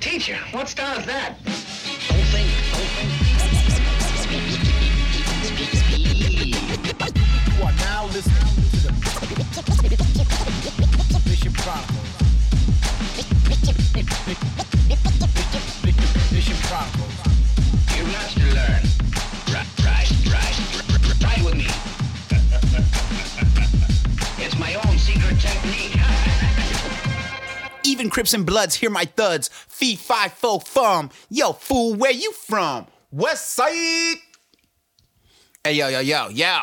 Teacher, what style is that? You are now listening to the Bishop Chronicles. Bishop Chronicles. You must learn. Right, right, right, right with me. it's my own secret technique. Even Crips and Bloods hear my thuds. Fee, fi, fo, fum. Yo, fool, where you from? West Side. Hey, yo, yo, yo, yo.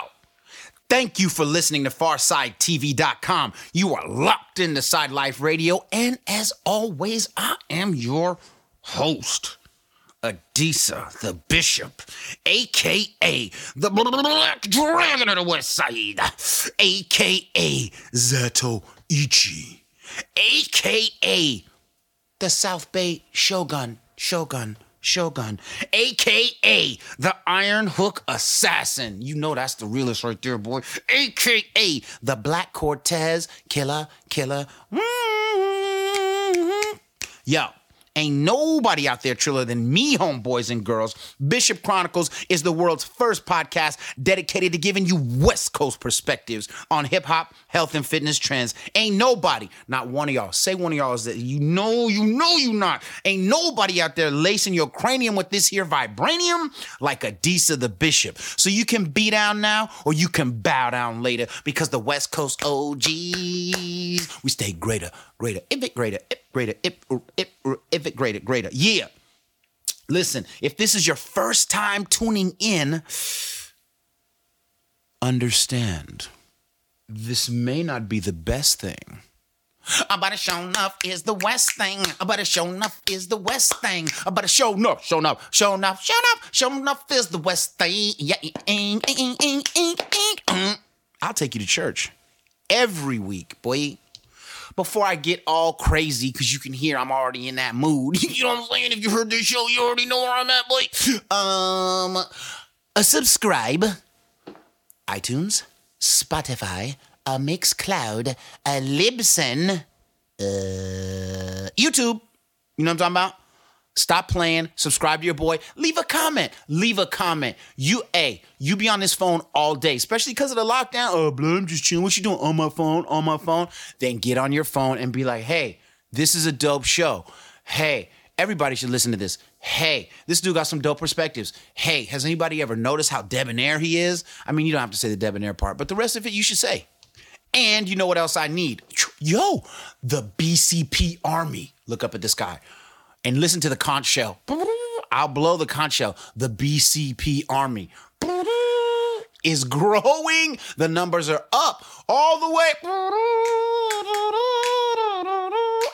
Thank you for listening to FarsideTV.com. You are locked into Side Life Radio, and as always, I am your host, Adisa the Bishop, aka the Black Dragon of the West Side, aka Zato Ichi, aka the South Bay Shogun, Shogun, Shogun, aka the Iron Hook Assassin. You know that's the realest right there, boy. Aka the Black Cortez Killer, Killer. Mhm. Yo. Ain't nobody out there triller than me, homeboys and girls. Bishop Chronicles is the world's first podcast dedicated to giving you West Coast perspectives on hip hop, health, and fitness trends. Ain't nobody, not one of y'all, say one of y'all is that you know, you know you not. Ain't nobody out there lacing your cranium with this here vibranium like Adisa the Bishop. So you can be down now or you can bow down later because the West Coast OGs, we stay greater, greater, if it greater, if greater, if, if, if it greater, greater. Yeah. Listen, if this is your first time tuning in, understand this may not be the best thing. About a show enough is the West thing. About a show enough is the West thing. About a show enough, show enough, show enough, show enough, show enough is the West thing. Yeah, ing, ing, ing, ing, ing. I'll take you to church every week, boy. Before I get all crazy, because you can hear I'm already in that mood. you know what I'm saying? If you heard this show, you already know where I'm at, boy. Um, a subscribe iTunes, Spotify, a Mixcloud, a Libsyn, uh, YouTube. You know what I'm talking about? Stop playing. Subscribe to your boy. Leave a comment. Leave a comment. You, a, you be on this phone all day, especially because of the lockdown. Oh, blah, I'm just chilling. What you doing on my phone? On my phone? Then get on your phone and be like, hey, this is a dope show. Hey, everybody should listen to this. Hey, this dude got some dope perspectives. Hey, has anybody ever noticed how debonair he is? I mean, you don't have to say the debonair part, but the rest of it you should say. And you know what else I need? Yo, the BCP Army. Look up at the sky and listen to the conch shell. I'll blow the conch shell. The BCP Army is growing. The numbers are up all the way.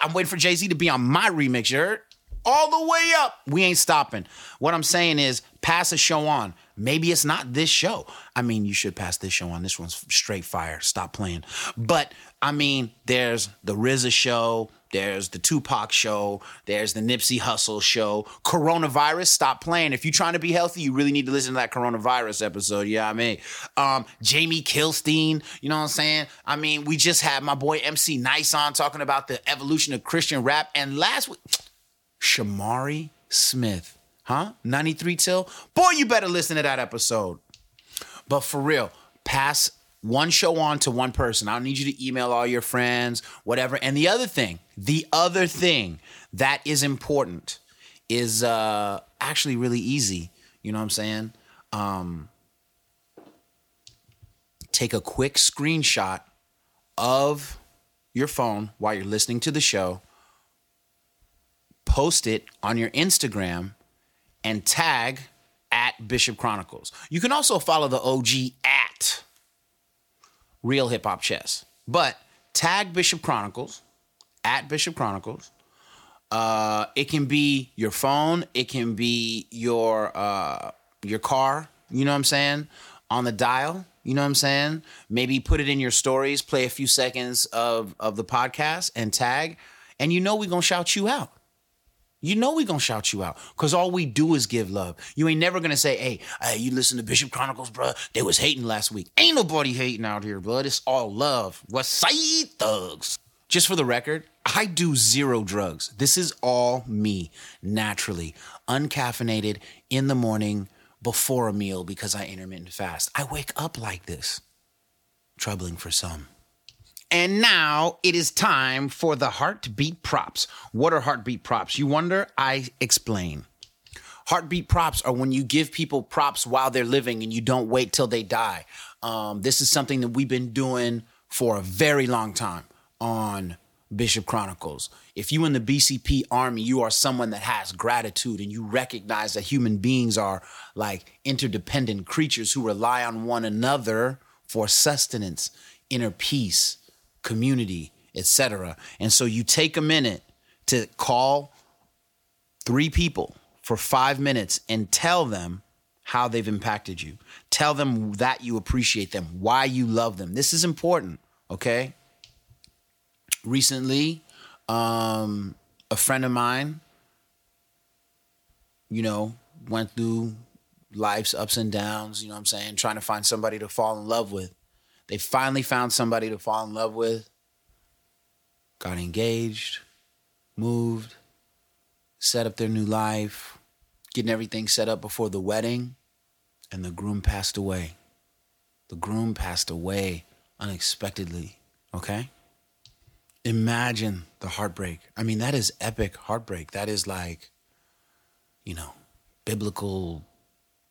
I'm waiting for Jay Z to be on my remix, you heard? All the way up. We ain't stopping. What I'm saying is, pass a show on. Maybe it's not this show. I mean, you should pass this show on. This one's straight fire. Stop playing. But I mean, there's the RZA show. There's the Tupac show. There's the Nipsey Hussle show. Coronavirus, stop playing. If you're trying to be healthy, you really need to listen to that coronavirus episode. Yeah, I mean, um, Jamie Kilstein, you know what I'm saying? I mean, we just had my boy MC Nice on talking about the evolution of Christian rap. And last week, Shamari Smith, huh? 93 till? Boy, you better listen to that episode. But for real, pass one show on to one person. I don't need you to email all your friends, whatever. And the other thing, the other thing that is important is uh actually really easy. You know what I'm saying? Um take a quick screenshot of your phone while you're listening to the show, post it on your Instagram, and tag at Bishop Chronicles. You can also follow the OG at Real Hip Hop Chess. But tag Bishop Chronicles at Bishop Chronicles. Uh, it can be your phone. It can be your uh, your car. You know what I'm saying? On the dial. You know what I'm saying? Maybe put it in your stories. Play a few seconds of of the podcast and tag. And you know we're gonna shout you out. You know we gonna shout you out because all we do is give love. You ain't never gonna say, "Hey, hey, you listen to Bishop Chronicles, bro? They was hating last week." Ain't nobody hating out here, blood. It's all love. West Side thugs. just for the record, I do zero drugs. This is all me, naturally, uncaffeinated in the morning before a meal because I intermittent fast. I wake up like this. Troubling for some. And now it is time for the heartbeat props. What are heartbeat props? You wonder? I explain. Heartbeat props are when you give people props while they're living and you don't wait till they die. Um, this is something that we've been doing for a very long time on Bishop Chronicles. If you in the BCP army, you are someone that has gratitude and you recognize that human beings are like interdependent creatures who rely on one another for sustenance, inner peace, community, etc. And so you take a minute to call three people for 5 minutes and tell them how they've impacted you. Tell them that you appreciate them, why you love them. This is important, okay? recently um a friend of mine you know went through life's ups and downs you know what i'm saying trying to find somebody to fall in love with they finally found somebody to fall in love with got engaged moved set up their new life getting everything set up before the wedding and the groom passed away the groom passed away unexpectedly okay imagine the heartbreak. I mean, that is epic heartbreak. That is like, you know, biblical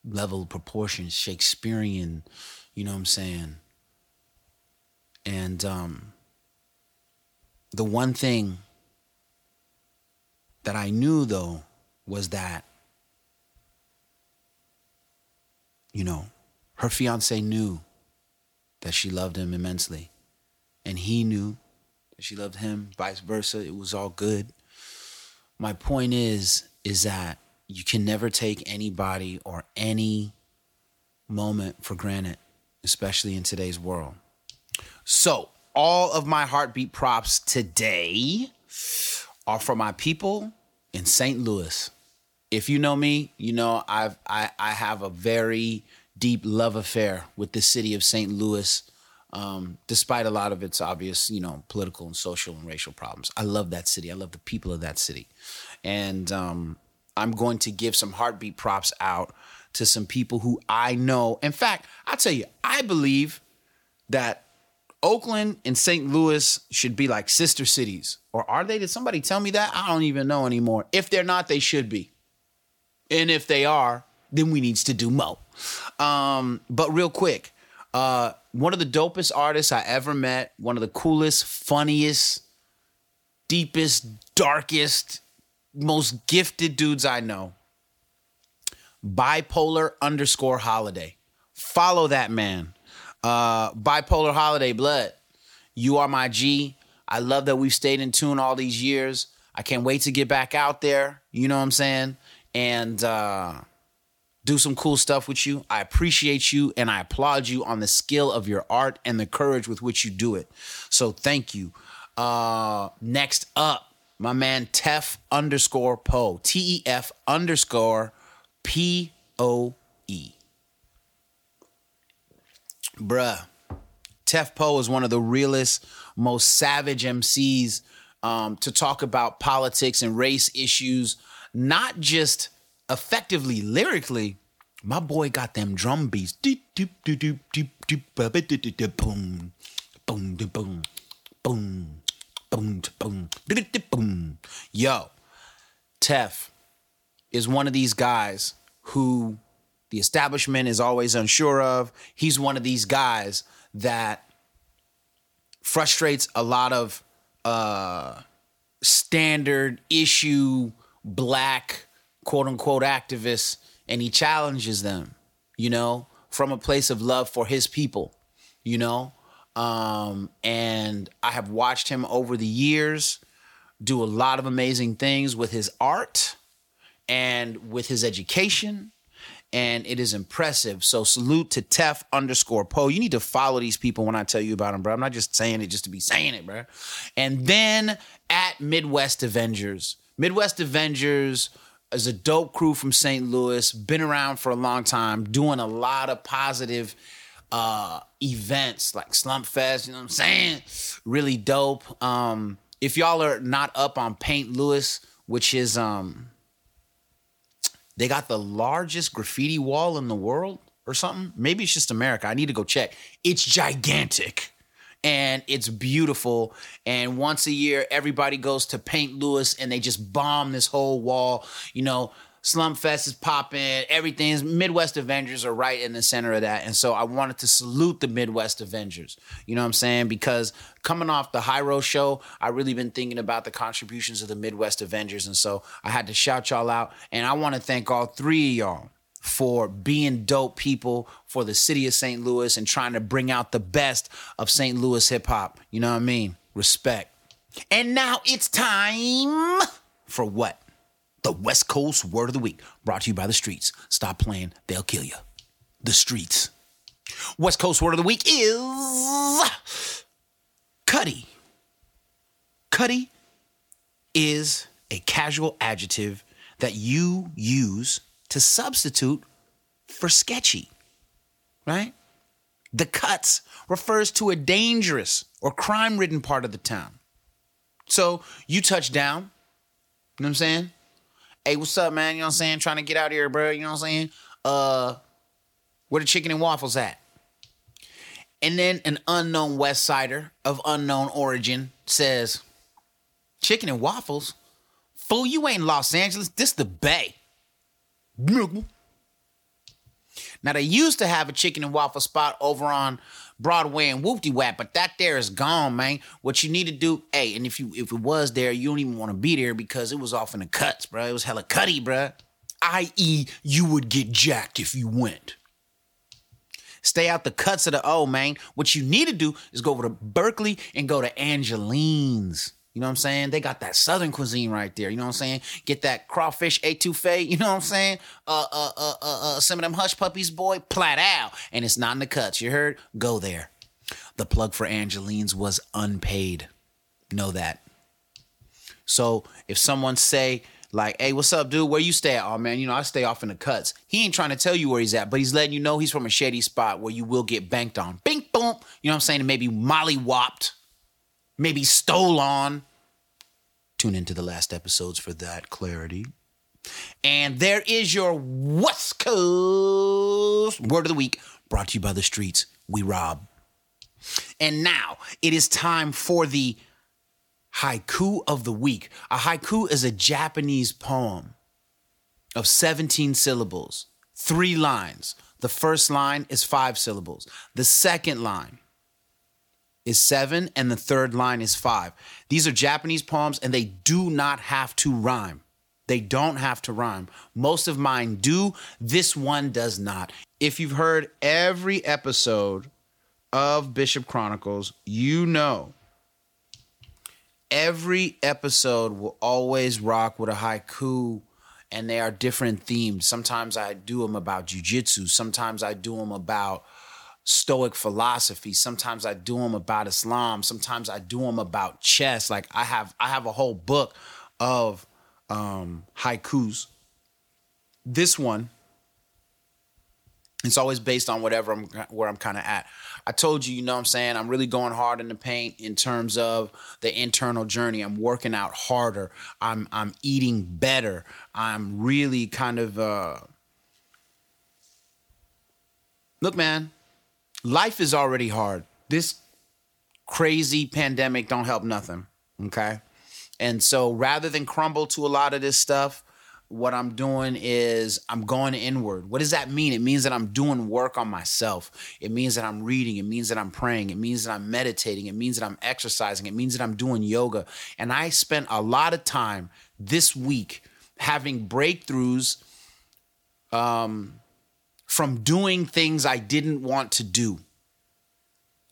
level proportions, Shakespearean, you know what I'm saying? And um the one thing that I knew though was that you know, her fiance knew that she loved him immensely. And he knew that she loved him, vice versa. It was all good. My point is, is that you can never take anybody or any moment for granted, especially in today's world. So, all of my heartbeat props today are for my people in St. Louis. If you know me, you know I've I, I have a very deep love affair with the city of St. Louis um, despite a lot of its obvious, you know, political and social and racial problems. I love that city. I love the people of that city. And um, I'm going to give some heartbeat props out to some people who I know. In fact, I'll tell you, I believe that Oakland and St. Louis should be like sister cities. Or are they? Did somebody tell me that? I don't even know anymore. If they're not, they should be. And if they are, then we needs to do more. Um, but real quick, uh, one of the dopest artists I ever met, one of the coolest, funniest, deepest, darkest, most gifted dudes I know. Bipolar underscore holiday. Follow that man. Uh, Bipolar holiday blood. You are my G. I love that we've stayed in tune all these years. I can't wait to get back out there. You know what I'm saying? And uh, do some cool stuff with you. I appreciate you and I applaud you on the skill of your art and the courage with which you do it. So thank you. Uh, next up, my man Tef underscore Poe. T E F underscore P O E. Bruh. Tef Poe is one of the realest, most savage MCs um, to talk about politics and race issues, not just effectively lyrically, my boy got them drum beats. Boom, boom, boom, boom, boom, boom, boom. Yo, Tef is one of these guys who the establishment is always unsure of. He's one of these guys that frustrates a lot of uh, standard issue black quote unquote activists and he challenges them, you know, from a place of love for his people, you know. Um, and I have watched him over the years do a lot of amazing things with his art and with his education. And it is impressive. So salute to Tef underscore Poe. You need to follow these people when I tell you about them, bro. I'm not just saying it just to be saying it, bro. And then at Midwest Avengers. Midwest Avengers is a dope crew from St. Louis, been around for a long time, doing a lot of positive uh events like Slump Fest, you know what I'm saying? Really dope. Um if y'all are not up on Paint Louis, which is um they got the largest graffiti wall in the world or something. Maybe it's just America. I need to go check. It's gigantic and it's beautiful. And once a year, everybody goes to Paint Louis and they just bomb this whole wall. You know, Slump Fest is popping. Everything's Midwest Avengers are right in the center of that. And so I wanted to salute the Midwest Avengers. You know what I'm saying? Because coming off the High Road show, I really been thinking about the contributions of the Midwest Avengers. And so I had to shout y'all out. And I want to thank all three of y'all for being dope people for the city of St. Louis and trying to bring out the best of St. Louis hip hop. You know what I mean? Respect. And now it's time for what? The West Coast Word of the Week, brought to you by the streets. Stop playing, they'll kill you. The streets. West Coast Word of the Week is Cutty. Cutty is a casual adjective that you use to substitute for sketchy, right? The cuts refers to a dangerous or crime ridden part of the town. So you touch down, you know what I'm saying? Hey, what's up, man? You know what I'm saying? Trying to get out here, bro. You know what I'm saying? Uh, where the chicken and waffles at? And then an unknown West Sider of unknown origin says, Chicken and waffles? Fool, you ain't Los Angeles. This the Bay. Now they used to have a chicken and waffle spot over on Broadway and Whoopty Wap, but that there is gone, man. What you need to do, hey, and if you if it was there, you don't even want to be there because it was off in the cuts, bro. It was hella cutty, bro. I.e., you would get jacked if you went. Stay out the cuts of the O, man. What you need to do is go over to Berkeley and go to Angeline's. You know what I'm saying? They got that southern cuisine right there. You know what I'm saying? Get that crawfish etouffee. You know what I'm saying? Uh, uh, uh, uh, uh some of them hush puppies, boy, plat out. And it's not in the cuts. You heard? Go there. The plug for Angeline's was unpaid. Know that. So if someone say like, "Hey, what's up, dude? Where you stay at?" Oh man, you know I stay off in the cuts. He ain't trying to tell you where he's at, but he's letting you know he's from a shady spot where you will get banked on. Bing boom. You know what I'm saying? And maybe molly whopped, maybe stole on. Tune into the last episodes for that clarity. And there is your West Coast word of the week, brought to you by the streets. We rob. And now it is time for the haiku of the week. A haiku is a Japanese poem of 17 syllables, three lines. The first line is five syllables. The second line is seven, and the third line is five. These are Japanese poems, and they do not have to rhyme. They don't have to rhyme. Most of mine do. This one does not. If you've heard every episode of Bishop Chronicles, you know every episode will always rock with a haiku and they are different themes. Sometimes I do them about jujitsu. Sometimes I do them about stoic philosophy. Sometimes i do them about islam. Sometimes i do them about chess. Like i have i have a whole book of um haikus. This one it's always based on whatever i'm where i'm kind of at. I told you you know what i'm saying? I'm really going hard in the paint in terms of the internal journey. I'm working out harder. I'm i'm eating better. I'm really kind of uh look man life is already hard. This crazy pandemic don't help nothing. Okay. And so rather than crumble to a lot of this stuff, what I'm doing is I'm going inward. What does that mean? It means that I'm doing work on myself. It means that I'm reading. It means that I'm praying. It means that I'm meditating. It means that I'm exercising. It means that I'm doing yoga. And I spent a lot of time this week having breakthroughs um, from doing things I didn't want to do,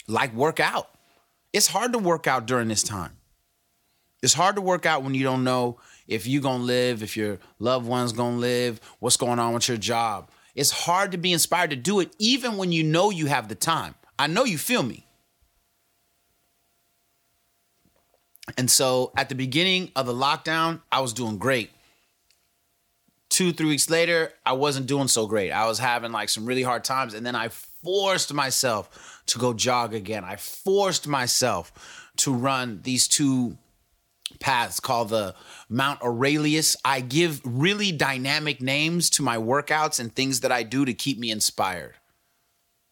like work out. It's hard to work out during this time. It's hard to work out when you don't know if you're to live, if your loved one's to live, what's going on with your job. It's hard to be inspired to do it even when you know you have the time. I know you feel me. And so at the beginning of the lockdown, I was doing great two, three weeks later, I wasn't doing so great. I was having like some really hard times. And then I forced myself to go jog again. I forced myself to run these two paths called the Mount Aurelius. I give really dynamic names to my workouts and things that I do to keep me inspired.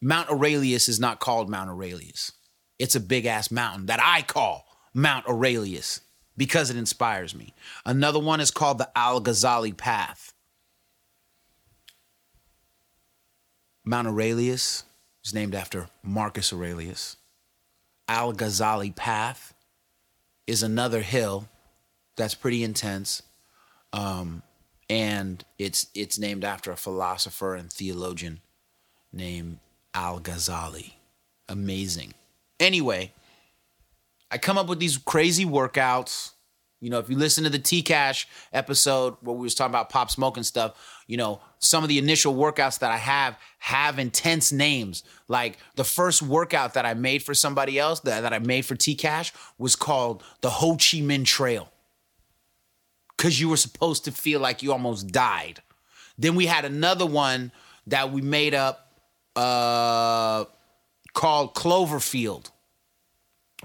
Mount Aurelius is not called Mount Aurelius. It's a big ass mountain that I call Mount Aurelius because it inspires me. Another one is called the Al Ghazali Path. Mount Aurelius is named after Marcus Aurelius. Al Ghazali Path is another hill that's pretty intense. Um, and it's it's named after a philosopher and theologian named Al Ghazali. Amazing. Anyway, I come up with these crazy workouts. You know, if you listen to the T Cash episode where we was talking about pop smoke and stuff, you know, some of the initial workouts that I have have intense names. Like the first workout that I made for somebody else that, that I made for T Cash was called the Ho Chi Minh Trail. Cause you were supposed to feel like you almost died. Then we had another one that we made up uh called Cloverfield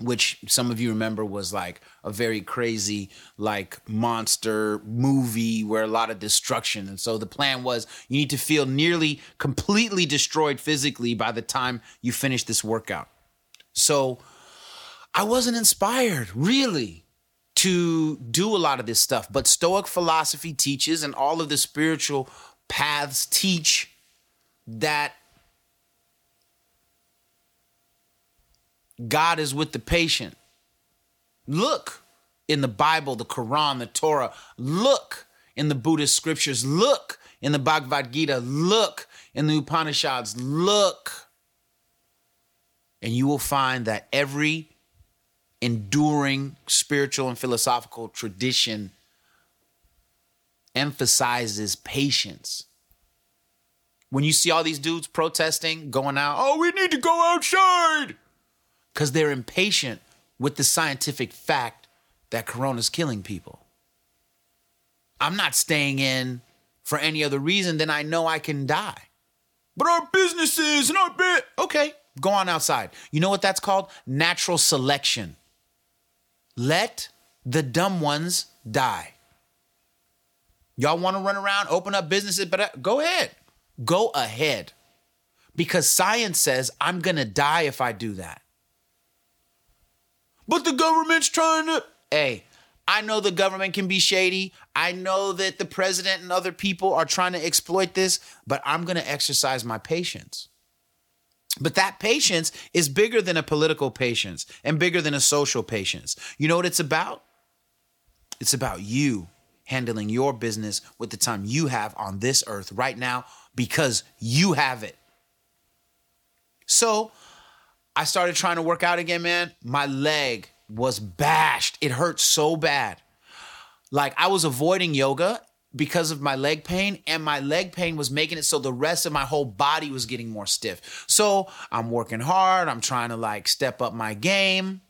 which some of you remember was like a very crazy like monster movie where a lot of destruction. And so the plan was you need to feel nearly completely destroyed physically by the time you finish this workout. So i wasn't inspired really to do a lot of this stuff. But stoic philosophy teaches and all of the spiritual paths teach that God is with the patient. Look in the Bible, the Quran, the Torah. Look in the Buddhist scriptures. Look in the Bhagavad Gita. Look in the Upanishads. Look. And you will find that every enduring spiritual and philosophical tradition emphasizes patience. When you see all these dudes protesting, going out, oh, we need to go outside because they're impatient with the scientific fact that corona's killing people. I'm not staying in for any other reason than I know I can die. But our businesses and our bit. Okay, go on outside. You know what that's called? Natural selection. Let the dumb ones die. Y'all want to run around, open up businesses, but uh, go ahead. Go ahead. Because science says I'm going to die if I do that. But the government's trying to. Hey, I know the government can be shady. I know that the president and other people are trying to exploit this, but I'm going to exercise my patience. But that patience is bigger than a political patience and bigger than a social patience. You know what it's about? It's about you handling your business with the time you have on this earth right now because you have it. So I started trying to work out again, man. My leg was bashed. It hurt so bad. Like I was avoiding yoga because of my leg pain, and my leg pain was making it so the rest of my whole body was getting more stiff. So I'm working hard. I'm trying to like step up my game.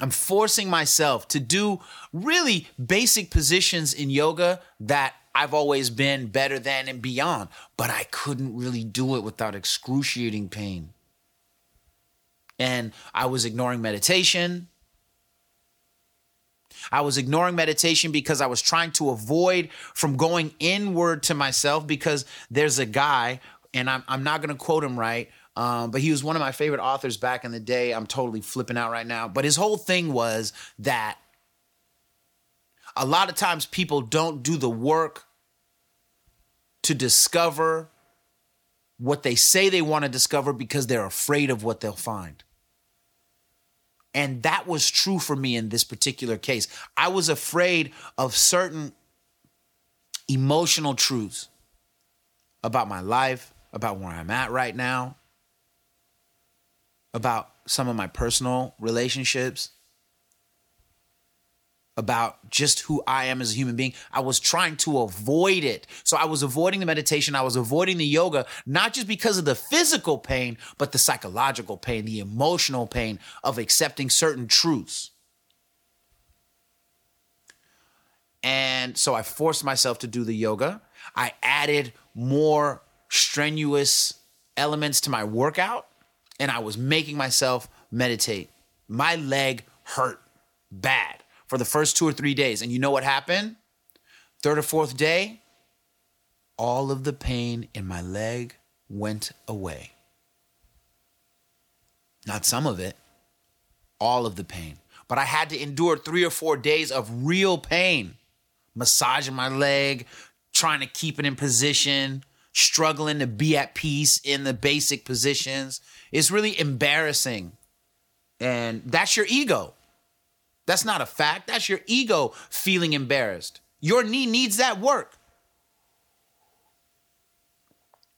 I'm forcing myself to do really basic positions in yoga that I've always been better than and beyond, but I couldn't really do it without excruciating pain and I was ignoring meditation. I was ignoring meditation because I was trying to avoid from going inward to myself because there's a guy, and I'm, I'm not going to quote him right, um, but he was one of my favorite authors back in the day. I'm totally flipping out right now. But his whole thing was that a lot of times people don't do the work to discover what they say they want to discover because they're afraid of what they'll find. And that was true for me in this particular case. I was afraid of certain emotional truths about my life, about where I'm at right now, about some of my personal relationships, about just who I am as a human being. I was trying to avoid it. So I was avoiding the meditation, I was avoiding the yoga, not just because of the physical pain, but the psychological pain, the emotional pain of accepting certain truths. And so I forced myself to do the yoga. I added more strenuous elements to my workout and I was making myself meditate. My leg hurt bad for the first two or three days. And you know what happened? Third or fourth day, all of the pain in my leg went away. Not some of it, all of the pain. But I had to endure three or four days of real pain, massaging my leg, trying to keep it in position, struggling to be at peace in the basic positions. It's really embarrassing. And that's your ego. That's not a fact. That's your ego feeling embarrassed. Your knee needs that work.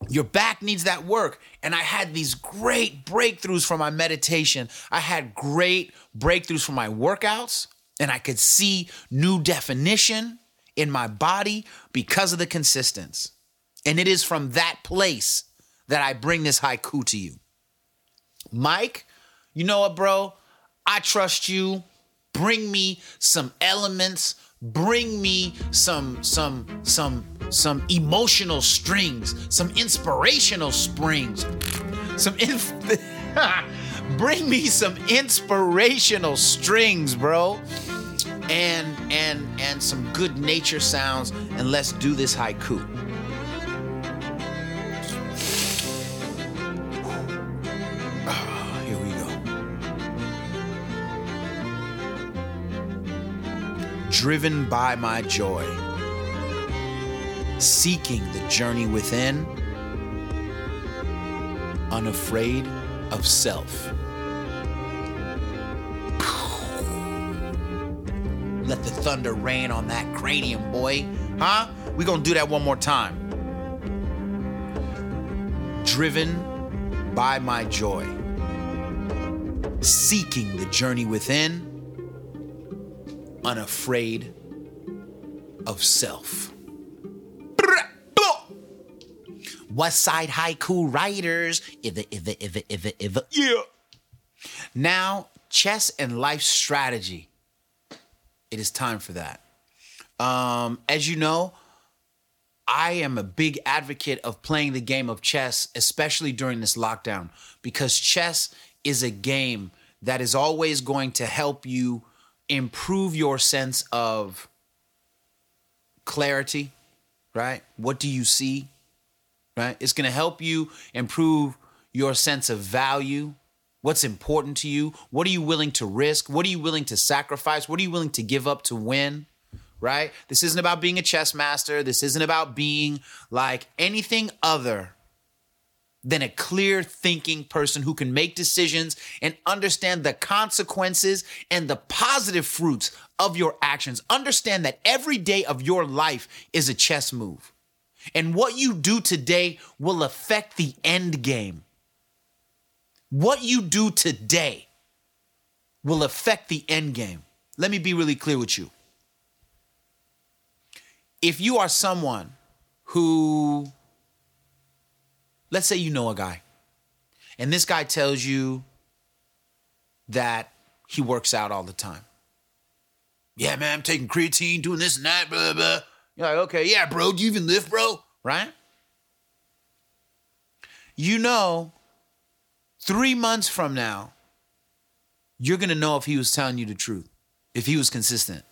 Your back needs that work. And I had these great breakthroughs from my meditation. I had great breakthroughs from my workouts, and I could see new definition in my body because of the consistency. And it is from that place that I bring this haiku to you. Mike, you know what, bro? I trust you. Bring me some elements. Bring me some some some some emotional strings, some inspirational springs, some inf- bring me some inspirational strings, bro. And and and some good nature sounds and let's do this haiku. Driven by my joy seeking the journey within, unafraid of self. Let the thunder rain on that cranium, boy. Huh? we gonna do that one more time. Driven by my joy, seeking the journey within, unafraid of self. West Side Haiku Writers. Iva, Iva, Iva, Iva, Iva. Yeah. Now, chess and life strategy. It is time for that. Um, as you know, I am a big advocate of playing the game of chess, especially during this lockdown, because chess is a game that is always going to help you improve your sense of clarity, right? What do you see? right? It's going to help you improve your sense of value. What's important to you? What are you willing to risk? What are you willing to sacrifice? What are you willing to give up to win? Right? This isn't about being a chess master. This isn't about being like anything other than a clear thinking person who can make decisions and understand the consequences and the positive fruits of your actions. Understand that every day of your life is a chess move. And what you do today will affect the end game. What you do today will affect the end game. Let me be really clear with you. If you are someone who, let's say you know a guy, and this guy tells you that he works out all the time. Yeah, man, I'm taking creatine, doing this and that, blah, blah. You're like, okay, yeah, bro, do you even lift, bro? Right? You know, three months from now, you're going to know if he was telling you the truth, if he was consistent.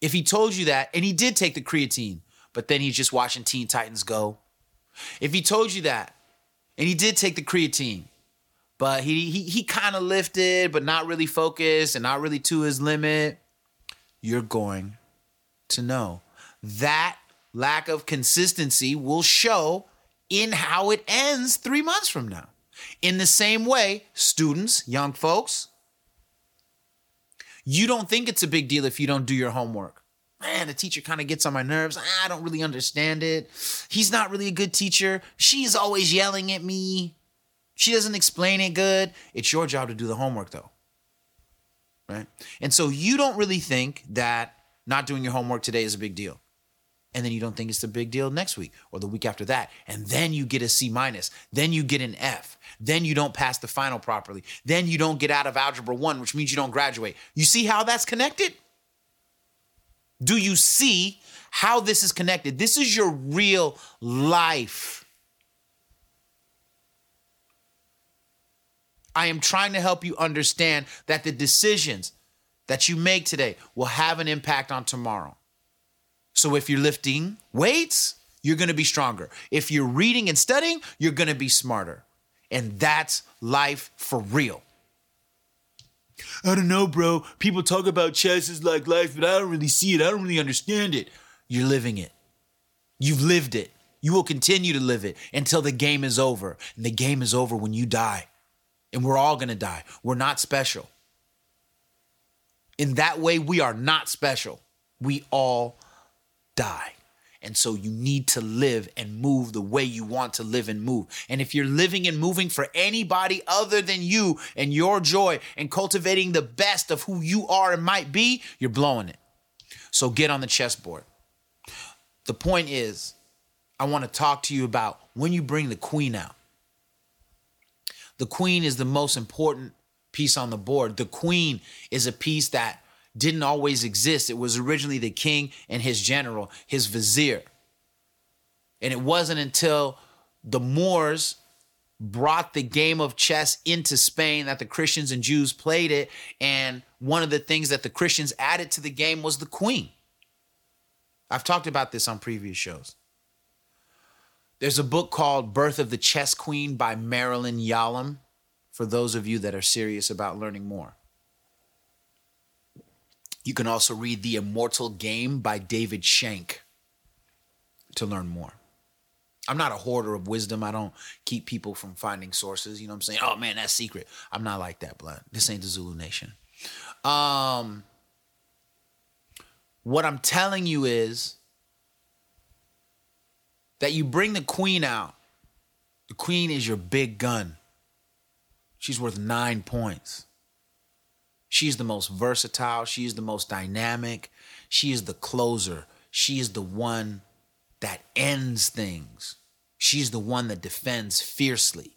If he told you that, and he did take the creatine, but then he's just watching Teen Titans Go. If he told you that, and he did take the creatine, but he he, he kind of lifted, but not really focused and not really to his limit, you're going to know. That lack of consistency will show in how it ends three months from now. In the same way, students, young folks, you don't think it's a big deal if you don't do your homework. Man, the teacher kind of gets on my nerves. I don't really understand it. He's not really a good teacher. She's always yelling at me. She doesn't explain it good. It's your job to do the homework, though. Right? And so you don't really think that not doing your homework today is a big deal and then you don't think it's a big deal next week or the week after that and then you get a c minus then you get an f then you don't pass the final properly then you don't get out of algebra 1 which means you don't graduate you see how that's connected Do you see how this is connected? This is your real life. I am trying to help you understand that the decisions that you make today will have an impact on tomorrow. So if you're lifting weights, you're going to be stronger. If you're reading and studying, you're going to be smarter. And that's life for real. I don't know, bro. People talk about chess as like life, but I don't really see it. I don't really understand it. You're living it. You've lived it. You will continue to live it until the game is over. And the game is over when you die. And we're all going to die. We're not special. In that way, we are not special. We all die. And so you need to live and move the way you want to live and move. And if you're living and moving for anybody other than you and your joy and cultivating the best of who you are and might be, you're blowing it. So get on the chessboard. The point is, I want to talk to you about when you bring the queen out. The queen is the most important piece on the board. The queen is a piece that didn't always exist. It was originally the king and his general, his vizier. And it wasn't until the Moors brought the game of chess into Spain that the Christians and Jews played it. And one of the things that the Christians added to the game was the queen. I've talked about this on previous shows. There's a book called Birth of the Chess Queen by Marilyn Yalom for those of you that are serious about learning more. You can also read The Immortal Game by David Shenk to learn more. I'm not a hoarder of wisdom. I don't keep people from finding sources. You know what I'm saying? Oh man, that's secret. I'm not like that, blood. This ain't the Zulu Nation. Um, what I'm telling you is that you bring the queen out. The queen is your big gun. She's worth nine points. She's the most versatile. She's the most dynamic. She is the closer. She is the one that ends things. She's the one that defends fiercely.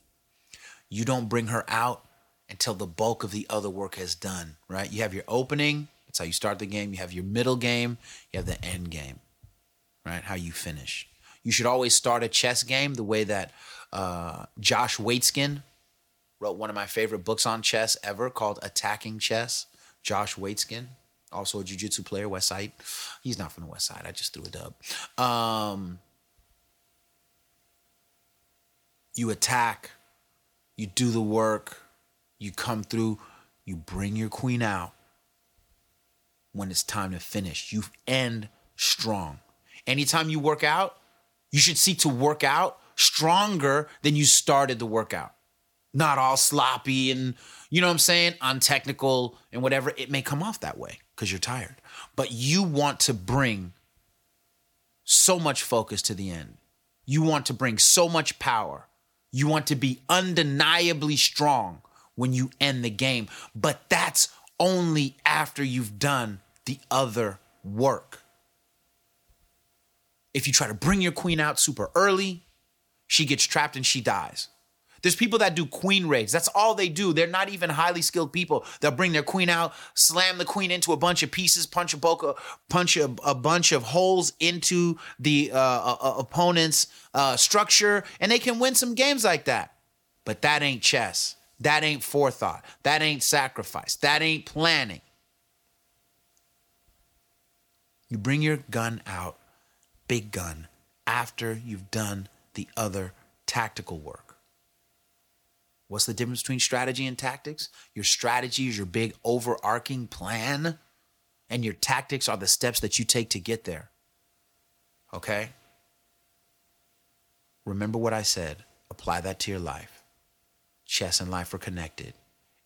You don't bring her out until the bulk of the other work has done, right? You have your opening, that's how you start the game. You have your middle game, you have the end game, right? How you finish. You should always start a chess game the way that uh, Josh Waitzkin wrote one of my favorite books on chess ever called Attacking Chess. Josh Waitzkin, also a jiu-jitsu player, West Side. He's not from the West Side. I just threw a dub. Um, you attack, you do the work, you come through, you bring your queen out. When it's time to finish, you end strong. Anytime you work out, you should seek to work out stronger than you started the workout. Not all sloppy and, you know what I'm saying, untechnical and whatever. It may come off that way because you're tired. But you want to bring so much focus to the end. You want to bring so much power. You want to be undeniably strong when you end the game. But that's only after you've done the other work. If you try to bring your queen out super early, she gets trapped and she dies. There's people that do queen raids. That's all they do. They're not even highly skilled people. They'll bring their queen out, slam the queen into a bunch of pieces, punch a, boca, punch a, a bunch of holes into the uh, uh, opponent's uh, structure, and they can win some games like that. But that ain't chess. That ain't forethought. That ain't sacrifice. That ain't planning. You bring your gun out, big gun, after you've done the other tactical work. What's the difference between strategy and tactics? Your strategy is your big overarching plan, and your tactics are the steps that you take to get there. Okay? Remember what I said. Apply that to your life. Chess and life are connected.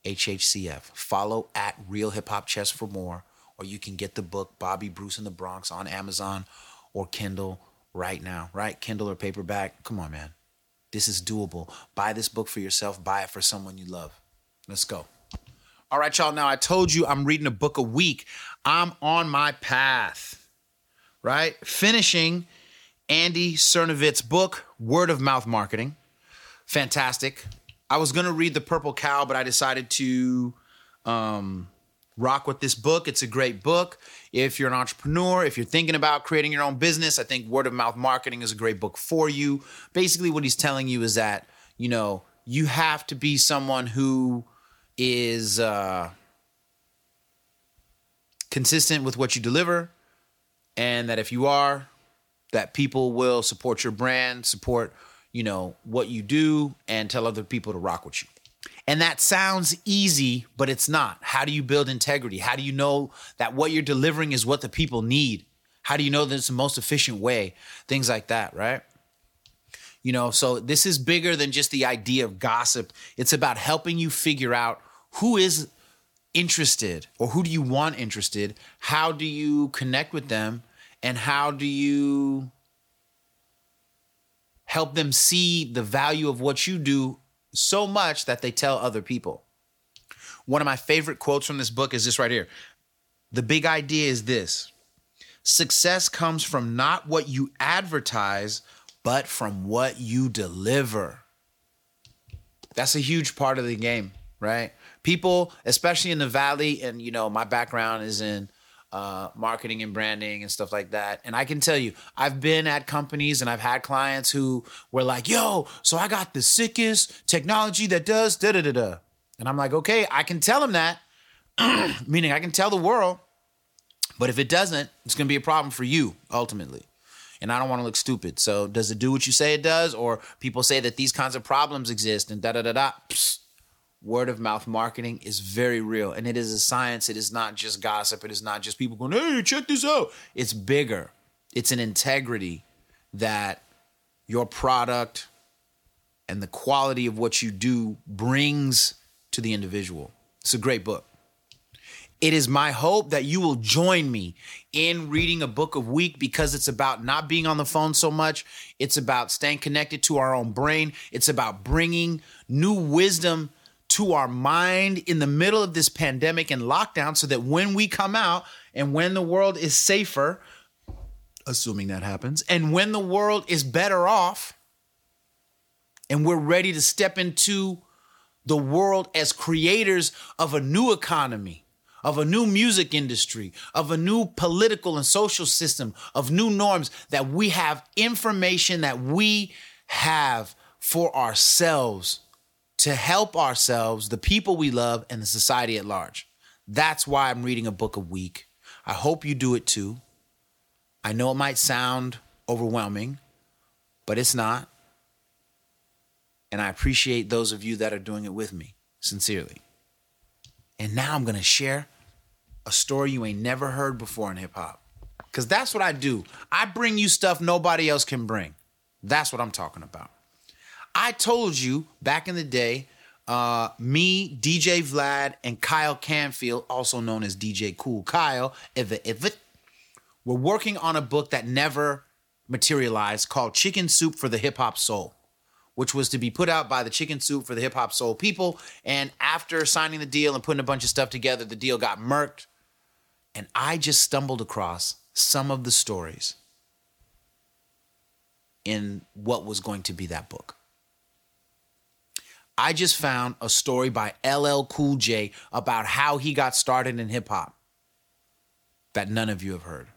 HHCF. Follow at Real Hip Hop Chess for more, or you can get the book Bobby Bruce in the Bronx on Amazon or Kindle right now, right? Kindle or paperback. Come on, man. This is doable. Buy this book for yourself, buy it for someone you love. Let's go. All right, y'all. Now, I told you I'm reading a book a week. I'm on my path, right? Finishing Andy Sernovitz's book, Word of Mouth Marketing. Fantastic. I was going to read The Purple Cow, but I decided to um, rock with this book. It's a great book. If you're an entrepreneur, if you're thinking about creating your own business, I think word of mouth marketing is a great book for you. Basically, what he's telling you is that, you know, you have to be someone who is uh, consistent with what you deliver, and that if you are, that people will support your brand, support, you know, what you do, and tell other people to rock with you. And that sounds easy, but it's not. How do you build integrity? How do you know that what you're delivering is what the people need? How do you know that it's the most efficient way? Things like that, right? You know, so this is bigger than just the idea of gossip. It's about helping you figure out who is interested or who do you want interested? How do you connect with them? And how do you help them see the value of what you do so much that they tell other people? One of my favorite quotes from this book is this right here. The big idea is this success comes from not what you advertise, but from what you deliver. That's a huge part of the game, right? People, especially in the valley, and you know, my background is in uh, marketing and branding and stuff like that. And I can tell you, I've been at companies and I've had clients who were like, "Yo, so I got the sickest technology that does da da da da," and I'm like, "Okay, I can tell them that," meaning I can tell the world, but if it doesn't, it's to be a problem for you ultimately. And I don't want to look stupid. So, does it do what you say it does? Or people say that these kinds of problems exist and da da da da. Psst. Word of mouth marketing is very real and it is a science. It is not just gossip. It is not just people going, hey, check this out. It's bigger. It's an integrity that your product and the quality of what you do brings to the individual. It's a great book. It is my hope that you will join me in reading a book a week because it's about not being on the phone so much. It's about staying connected to our own brain. It's about bringing new wisdom to our mind in the middle of this pandemic and lockdown so that when we come out and when the world is safer, assuming that happens, and when the world is better off and we're ready to step into the world as creators of a new economy, of a new music industry, of a new political and social system, of new norms, that we have information that we have for ourselves to help ourselves, the people we love, and the society at large. That's why I'm reading a book a week. I hope you do it too. I know it might sound overwhelming, but it's not. And I appreciate those of you that are doing it with me, sincerely. And now I'm going to share a story you ain't never heard before in hip hop. Because that's what I do. I bring you stuff nobody else can bring. That's what I'm talking about. I told you back in the day, uh, me, DJ Vlad, and Kyle Canfield, also known as DJ Cool Kyle, if it, we're working on a book that never materialized called Chicken Soup for the Hip Hop Soul, which was to be put out by the Chicken Soup for the Hip Hop Soul people. And after signing the deal and putting a bunch of stuff together, the deal got murked. And I just stumbled across some of the stories in what was going to be that book. I just found a story by LL Cool J about how he got started in hip hop that none of you have heard.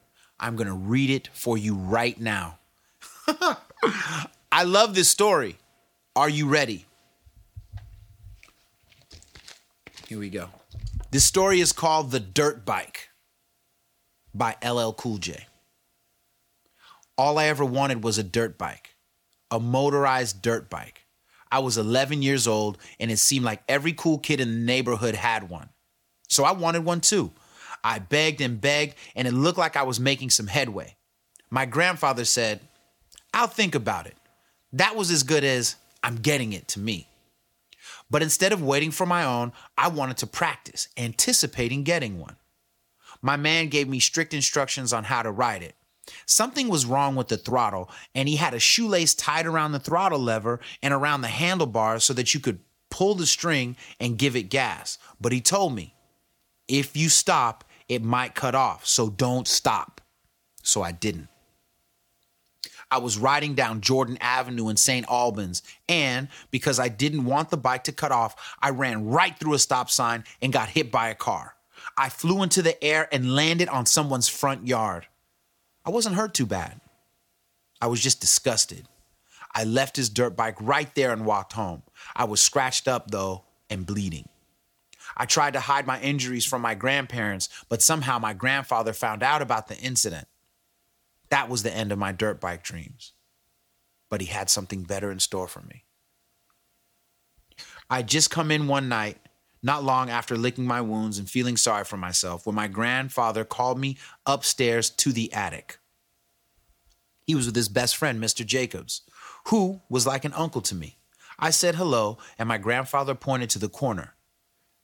I'm going to read it for you right now. I love this story. Are you ready? Here we go. This story is called The Dirt Bike by LL Cool J. All I ever wanted was a dirt bike, a motorized dirt bike. I was 11 years old, and it seemed like every cool kid in the neighborhood had one. So I wanted one too. I begged and begged, and it looked like I was making some headway. My grandfather said, I'll think about it. That was as good as I'm getting it to me. But instead of waiting for my own, I wanted to practice, anticipating getting one. My man gave me strict instructions on how to ride it. Something was wrong with the throttle, and he had a shoelace tied around the throttle lever and around the handlebars so that you could pull the string and give it gas. But he told me, if you stop, it might cut off, so don't stop. So I didn't. I was riding down Jordan Avenue in St. Albans, and because I didn't want the bike to cut off, I ran right through a stop sign and got hit by a car. I flew into the air and landed on someone's front yard. I wasn't hurt too bad. I was just disgusted. I left his dirt bike right there and walked home. I was scratched up, though, and bleeding. I tried to hide my injuries from my grandparents, but somehow my grandfather found out about the incident. That was the end of my dirt bike dreams. But he had something better in store for me. I'd just come in one night, not long after licking my wounds and feeling sorry for myself, when my grandfather called me upstairs to the attic. He was with his best friend, Mr. Jacobs, who was like an uncle to me. I said hello, and my grandfather pointed to the corner.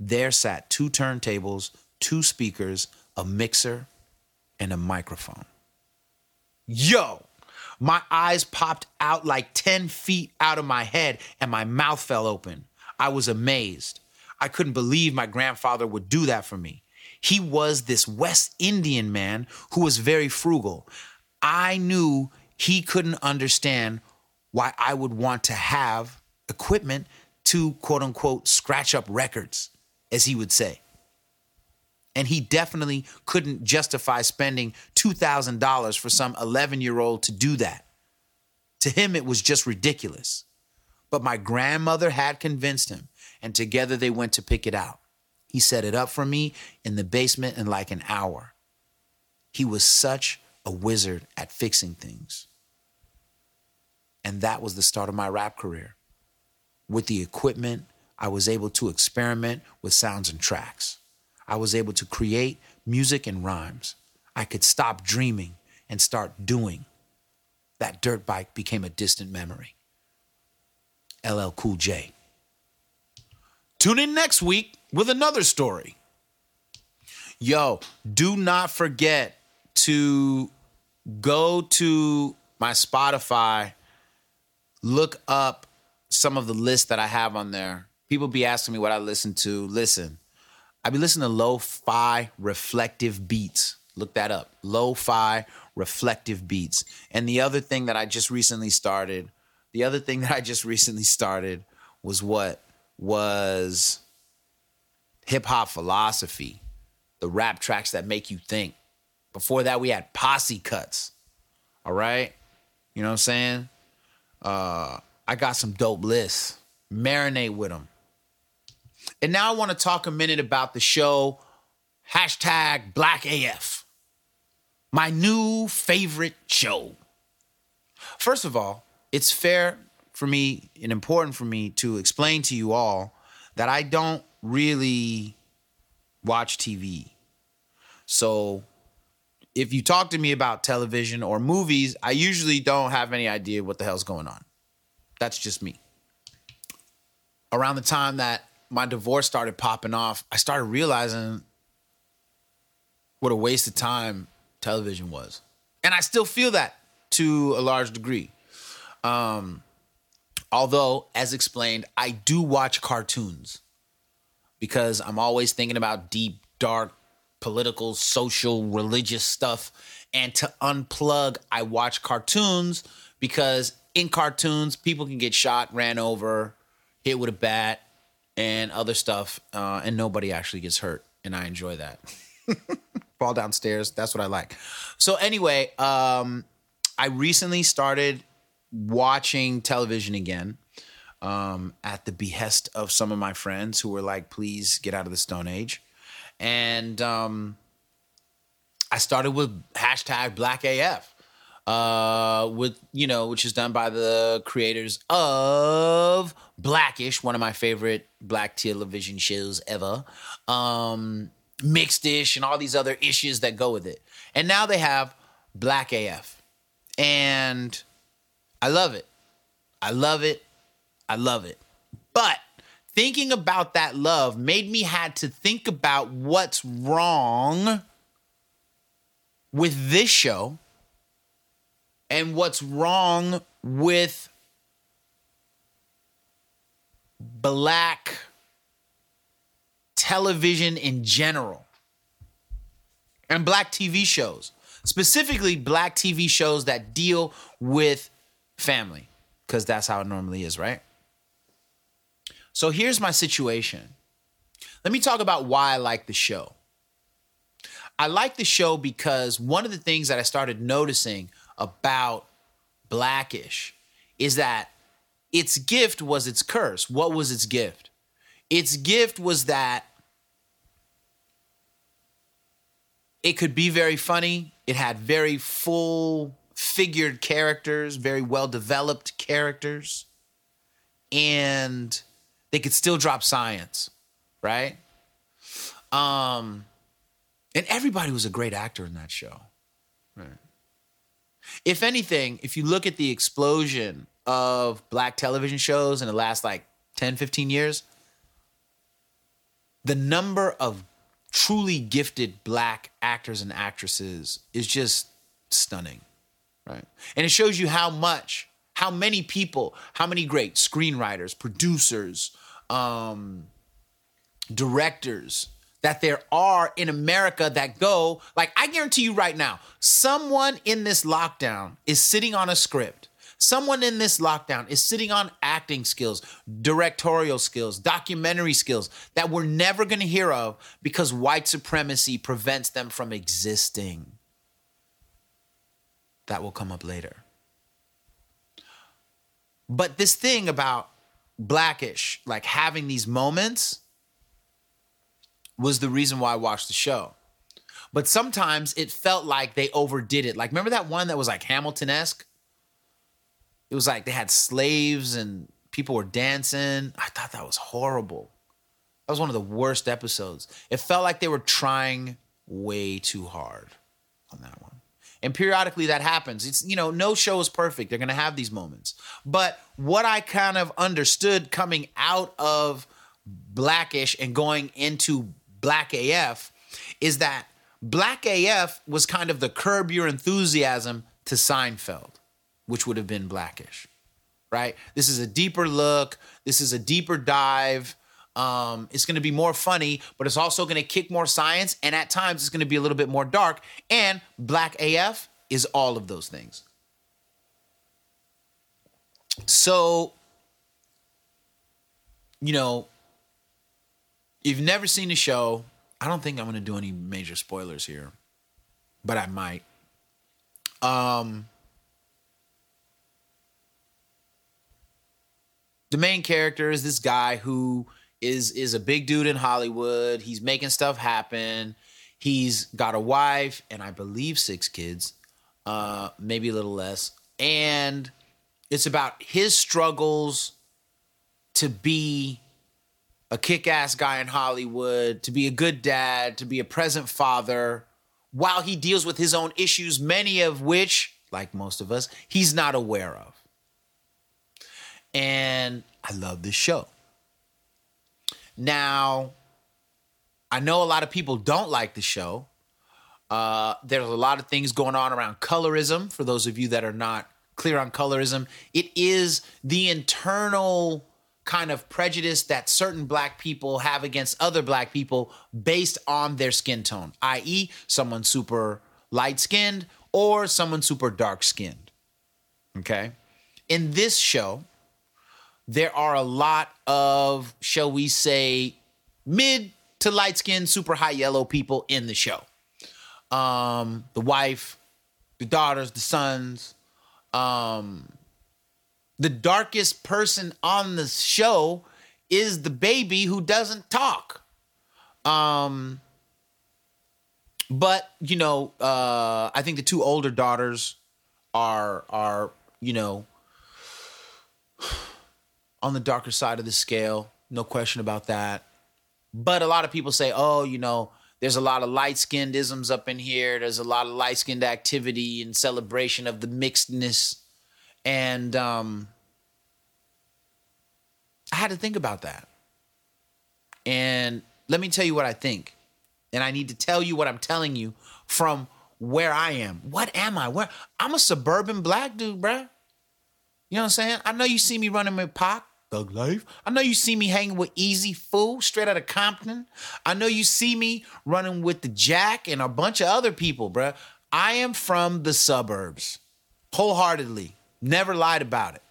There sat two turntables, two speakers, a mixer, and a microphone. Yo! My eyes popped out like 10 feet out of my head, and my mouth fell open. I was amazed. I couldn't believe my grandfather would do that for me. He was this West Indian man who was very frugal. I knew he couldn't understand why I would want to have equipment to quote unquote scratch up records, as he would say. And he definitely couldn't justify spending $2,000 for some 11 year old to do that. To him, it was just ridiculous. But my grandmother had convinced him, and together they went to pick it out. He set it up for me in the basement in like an hour. He was such a wizard at fixing things. And that was the start of my rap career. With the equipment, I was able to experiment with sounds and tracks. I was able to create music and rhymes. I could stop dreaming and start doing. That dirt bike became a distant memory. LL Cool J. Tune in next week with another story. Yo, do not forget to go to my Spotify, look up some of the lists that I have on there. People be asking me what I listen to. Listen, I be listening to lo-fi reflective beats. Look that up. Lo-fi reflective beats. And the other thing that I just recently started, the other thing that I just recently started was what was hip hop philosophy, the rap tracks that make you think. Before that, we had posse cuts. All right. You know what I'm saying? Uh, I got some dope lists. Marinate with them. And now I want to talk a minute about the show hashtag Black AF, my new favorite show. First of all, it's fair for me and important for me to explain to you all that I don't really watch TV. So if you talk to me about television or movies, I usually don't have any idea what the hell's going on. That's just me. Around the time that my divorce started popping off, I started realizing what a waste of time television was. And I still feel that to a large degree. Um, although, as explained, I do watch cartoons because I'm always thinking about deep, dark, political, social, religious stuff. And to unplug, I watch cartoons because in cartoons, people can get shot, ran over, hit with a bat, and other stuff, uh, and nobody actually gets hurt. And I enjoy that. Fall downstairs, that's what I like. So, anyway, um, I recently started watching television again um, at the behest of some of my friends who were like, please get out of the Stone Age. And um, I started with hashtag Black AF, uh, with, you know, which is done by the creators of Blackish, one of my favorite black television shows ever. Um, Mixed Ish and all these other issues that go with it. And now they have Black AF. And I love it. I love it. I love it. But thinking about that love made me had to think about what's wrong with this show and what's wrong with black television in general and black TV shows, specifically black TV shows that deal with family, because that's how it normally is, right? So here's my situation. Let me talk about why I like the show. I like the show because one of the things that I started noticing about Blackish is that its gift was its curse. What was its gift? Its gift was that it could be very funny. It had very full figured characters, very well developed characters, and they could still drop science, right? Um, and everybody was a great actor in that show. Right. If anything, if you look at the explosion of black television shows in the last like 10, 15 years, the number of truly gifted black actors and actresses is just stunning. Right. And it shows you how much, how many people, how many great screenwriters, producers, um, directors that there are in America that go, like, I guarantee you right now, someone in this lockdown is sitting on a script. Someone in this lockdown is sitting on acting skills, directorial skills, documentary skills that we're never going to hear of because white supremacy prevents them from existing. That will come up later. But this thing about blackish, like having these moments, was the reason why I watched the show. But sometimes it felt like they overdid it. Like, remember that one that was like Hamilton esque? It was like they had slaves and people were dancing. I thought that was horrible. That was one of the worst episodes. It felt like they were trying way too hard on that one. And periodically that happens. It's, you know, no show is perfect. They're going to have these moments. But what I kind of understood coming out of Blackish and going into Black AF is that Black AF was kind of the curb your enthusiasm to Seinfeld, which would have been Blackish, right? This is a deeper look. This is a deeper dive. Um, it's going to be more funny, but it's also going to kick more science. And at times, it's going to be a little bit more dark. And Black AF is all of those things. So, you know, if you've never seen the show, I don't think I'm going to do any major spoilers here, but I might. Um, the main character is this guy who is is a big dude in Hollywood. He's making stuff happen. He's got a wife and I believe six kids, uh, maybe a little less. And it's about his struggles to be a kick ass guy in Hollywood, to be a good dad, to be a present father, while he deals with his own issues, many of which, like most of us, he's not aware of. And I love this show. Now, I know a lot of people don't like the show. Uh, there's a lot of things going on around colorism. For those of you that are not clear on colorism, it is the internal kind of prejudice that certain black people have against other black people based on their skin tone, i.e., someone super light skinned or someone super dark skinned. Okay. In this show, there are a lot of, shall we say, mid to light skinned, super high yellow people in the show. Um, the wife, the daughters, the sons, um, the darkest person on the show is the baby who doesn't talk. Um, but you know, uh, I think the two older daughters are are you know on the darker side of the scale, no question about that. But a lot of people say, oh, you know, there's a lot of light skinned isms up in here. There's a lot of light skinned activity and celebration of the mixedness. And um, I had to think about that. And let me tell you what I think. And I need to tell you what I'm telling you from where I am. What am I? Where I'm a suburban black dude, bruh. You know what I'm saying? I know you see me running with Pac, Thug Life. I know you see me hanging with Easy Fool, straight out of Compton. I know you see me running with the Jack and a bunch of other people, bruh. I am from the suburbs, wholeheartedly. Never lied about it.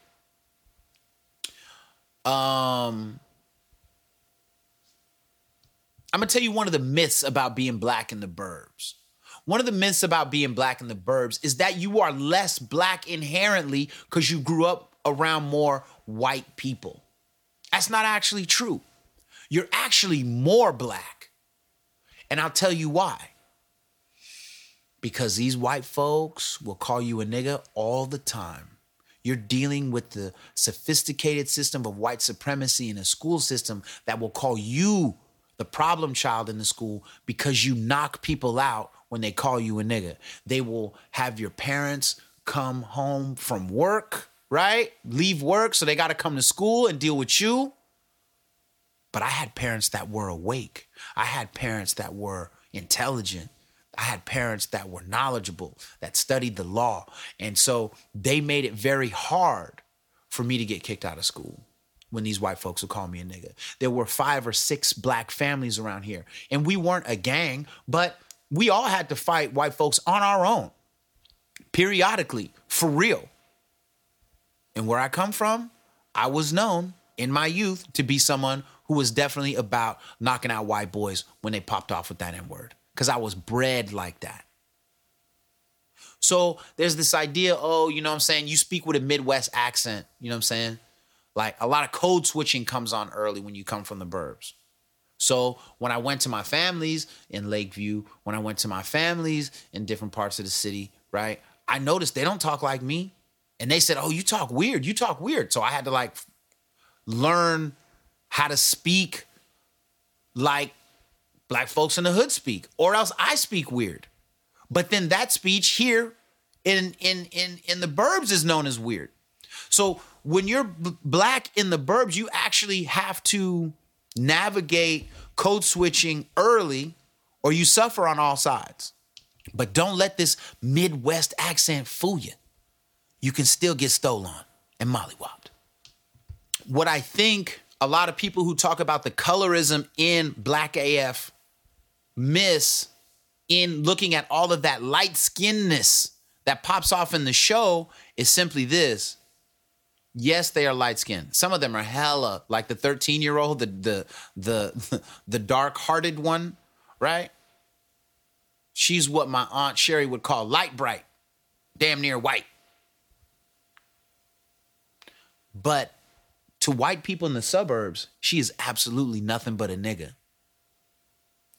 Um, I'm gonna tell you one of the myths about being black in the burbs. One of the myths about being black in the burbs is that you are less black inherently because you grew up around more white people. That's not actually true. You're actually more black. And I'll tell you why. Because these white folks will call you a nigga all the time. You're dealing with the sophisticated system of white supremacy in a school system that will call you the problem child in the school because you knock people out when they call you a nigga. They will have your parents come home from work, right? Leave work, so they got to come to school and deal with you. But I had parents that were awake. I had parents that were intelligent. I had parents that were knowledgeable, that studied the law. And so they made it very hard for me to get kicked out of school when these white folks would call me a nigga. There were five or six black families around here, and we weren't a gang, but we all had to fight white folks on our own, periodically, for real. And where I come from, I was known in my youth to be someone who was definitely about knocking out white boys when they popped off with that N word, because I was bred like that. So there's this idea, oh, you know what I'm saying? You speak with a Midwest accent, you know what I'm saying? Like a lot of code switching comes on early when you come from the burbs. So when I went to my families in Lakeview, when I went to my families in different parts of the city, right? I noticed they don't talk like me. And they said, "Oh, you talk weird. You talk weird." So I had to like learn how to speak like black folks in the hood speak or else I speak weird. But then that speech here in in in in the burbs is known as weird. So when you're b- black in the burbs, you actually have to navigate code switching early or you suffer on all sides. But don't let this Midwest accent fool you. You can still get stolen and mollywopped. What I think a lot of people who talk about the colorism in Black AF miss in looking at all of that light skinnedness that pops off in the show is simply this Yes, they are light skinned. Some of them are hella like the 13 year old, the the the the dark hearted one, right? She's what my aunt Sherry would call light bright, damn near white. But to white people in the suburbs, she is absolutely nothing but a nigga.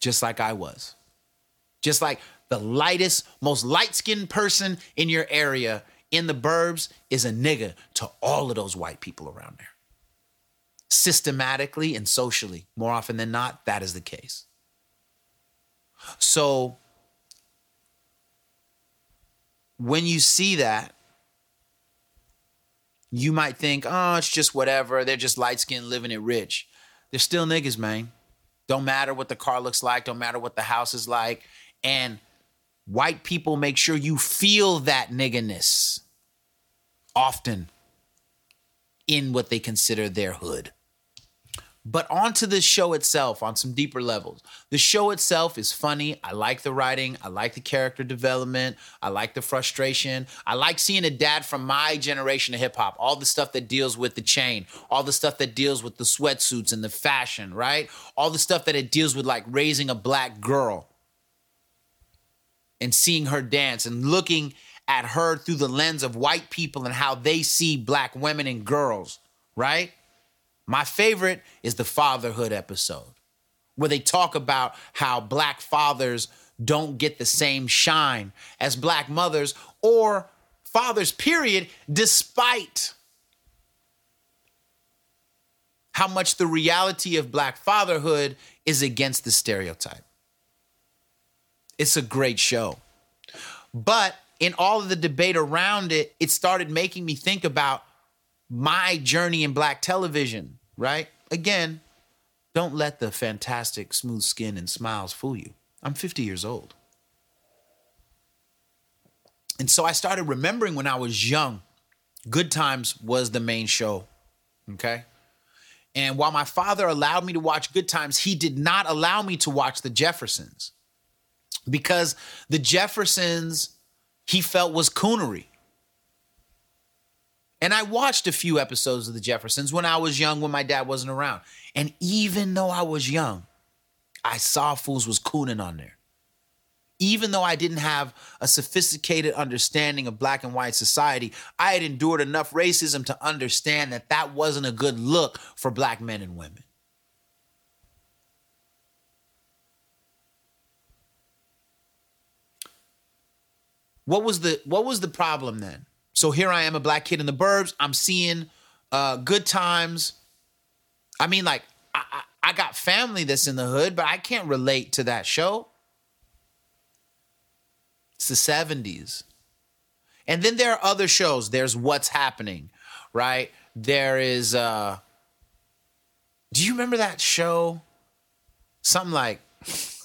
Just like I was. Just like the lightest, most light skinned person in your area in the burbs is a nigga to all of those white people around there. Systematically and socially, more often than not, that is the case. So when you see that, you might think, oh, it's just whatever. They're just light skinned, living it rich. They're still niggas, man. Don't matter what the car looks like, don't matter what the house is like. And white people make sure you feel that nigginess often in what they consider their hood. But onto the show itself on some deeper levels. The show itself is funny. I like the writing. I like the character development. I like the frustration. I like seeing a dad from my generation of hip hop. All the stuff that deals with the chain, all the stuff that deals with the sweatsuits and the fashion, right? All the stuff that it deals with, like raising a black girl and seeing her dance and looking at her through the lens of white people and how they see black women and girls, right? My favorite is the fatherhood episode where they talk about how black fathers don't get the same shine as black mothers or fathers, period, despite how much the reality of black fatherhood is against the stereotype. It's a great show. But in all of the debate around it, it started making me think about my journey in black television, right? Again, don't let the fantastic smooth skin and smiles fool you. I'm 50 years old. And so I started remembering when I was young, Good Times was the main show. Okay. And while my father allowed me to watch Good Times, he did not allow me to watch The Jeffersons because The Jeffersons he felt was coonery. And I watched a few episodes of The Jeffersons when I was young, when my dad wasn't around. And even though I was young, I saw fools was cooning on there. Even though I didn't have a sophisticated understanding of black and white society, I had endured enough racism to understand that that wasn't a good look for black men and women. What was the what was the problem then? So here I am, a black kid in the burbs. I'm seeing uh, good times. I mean, like I, I, I got family that's in the hood, but I can't relate to that show. It's the 70s. And then there are other shows. There's What's Happening, right? There is uh Do you remember that show? Something like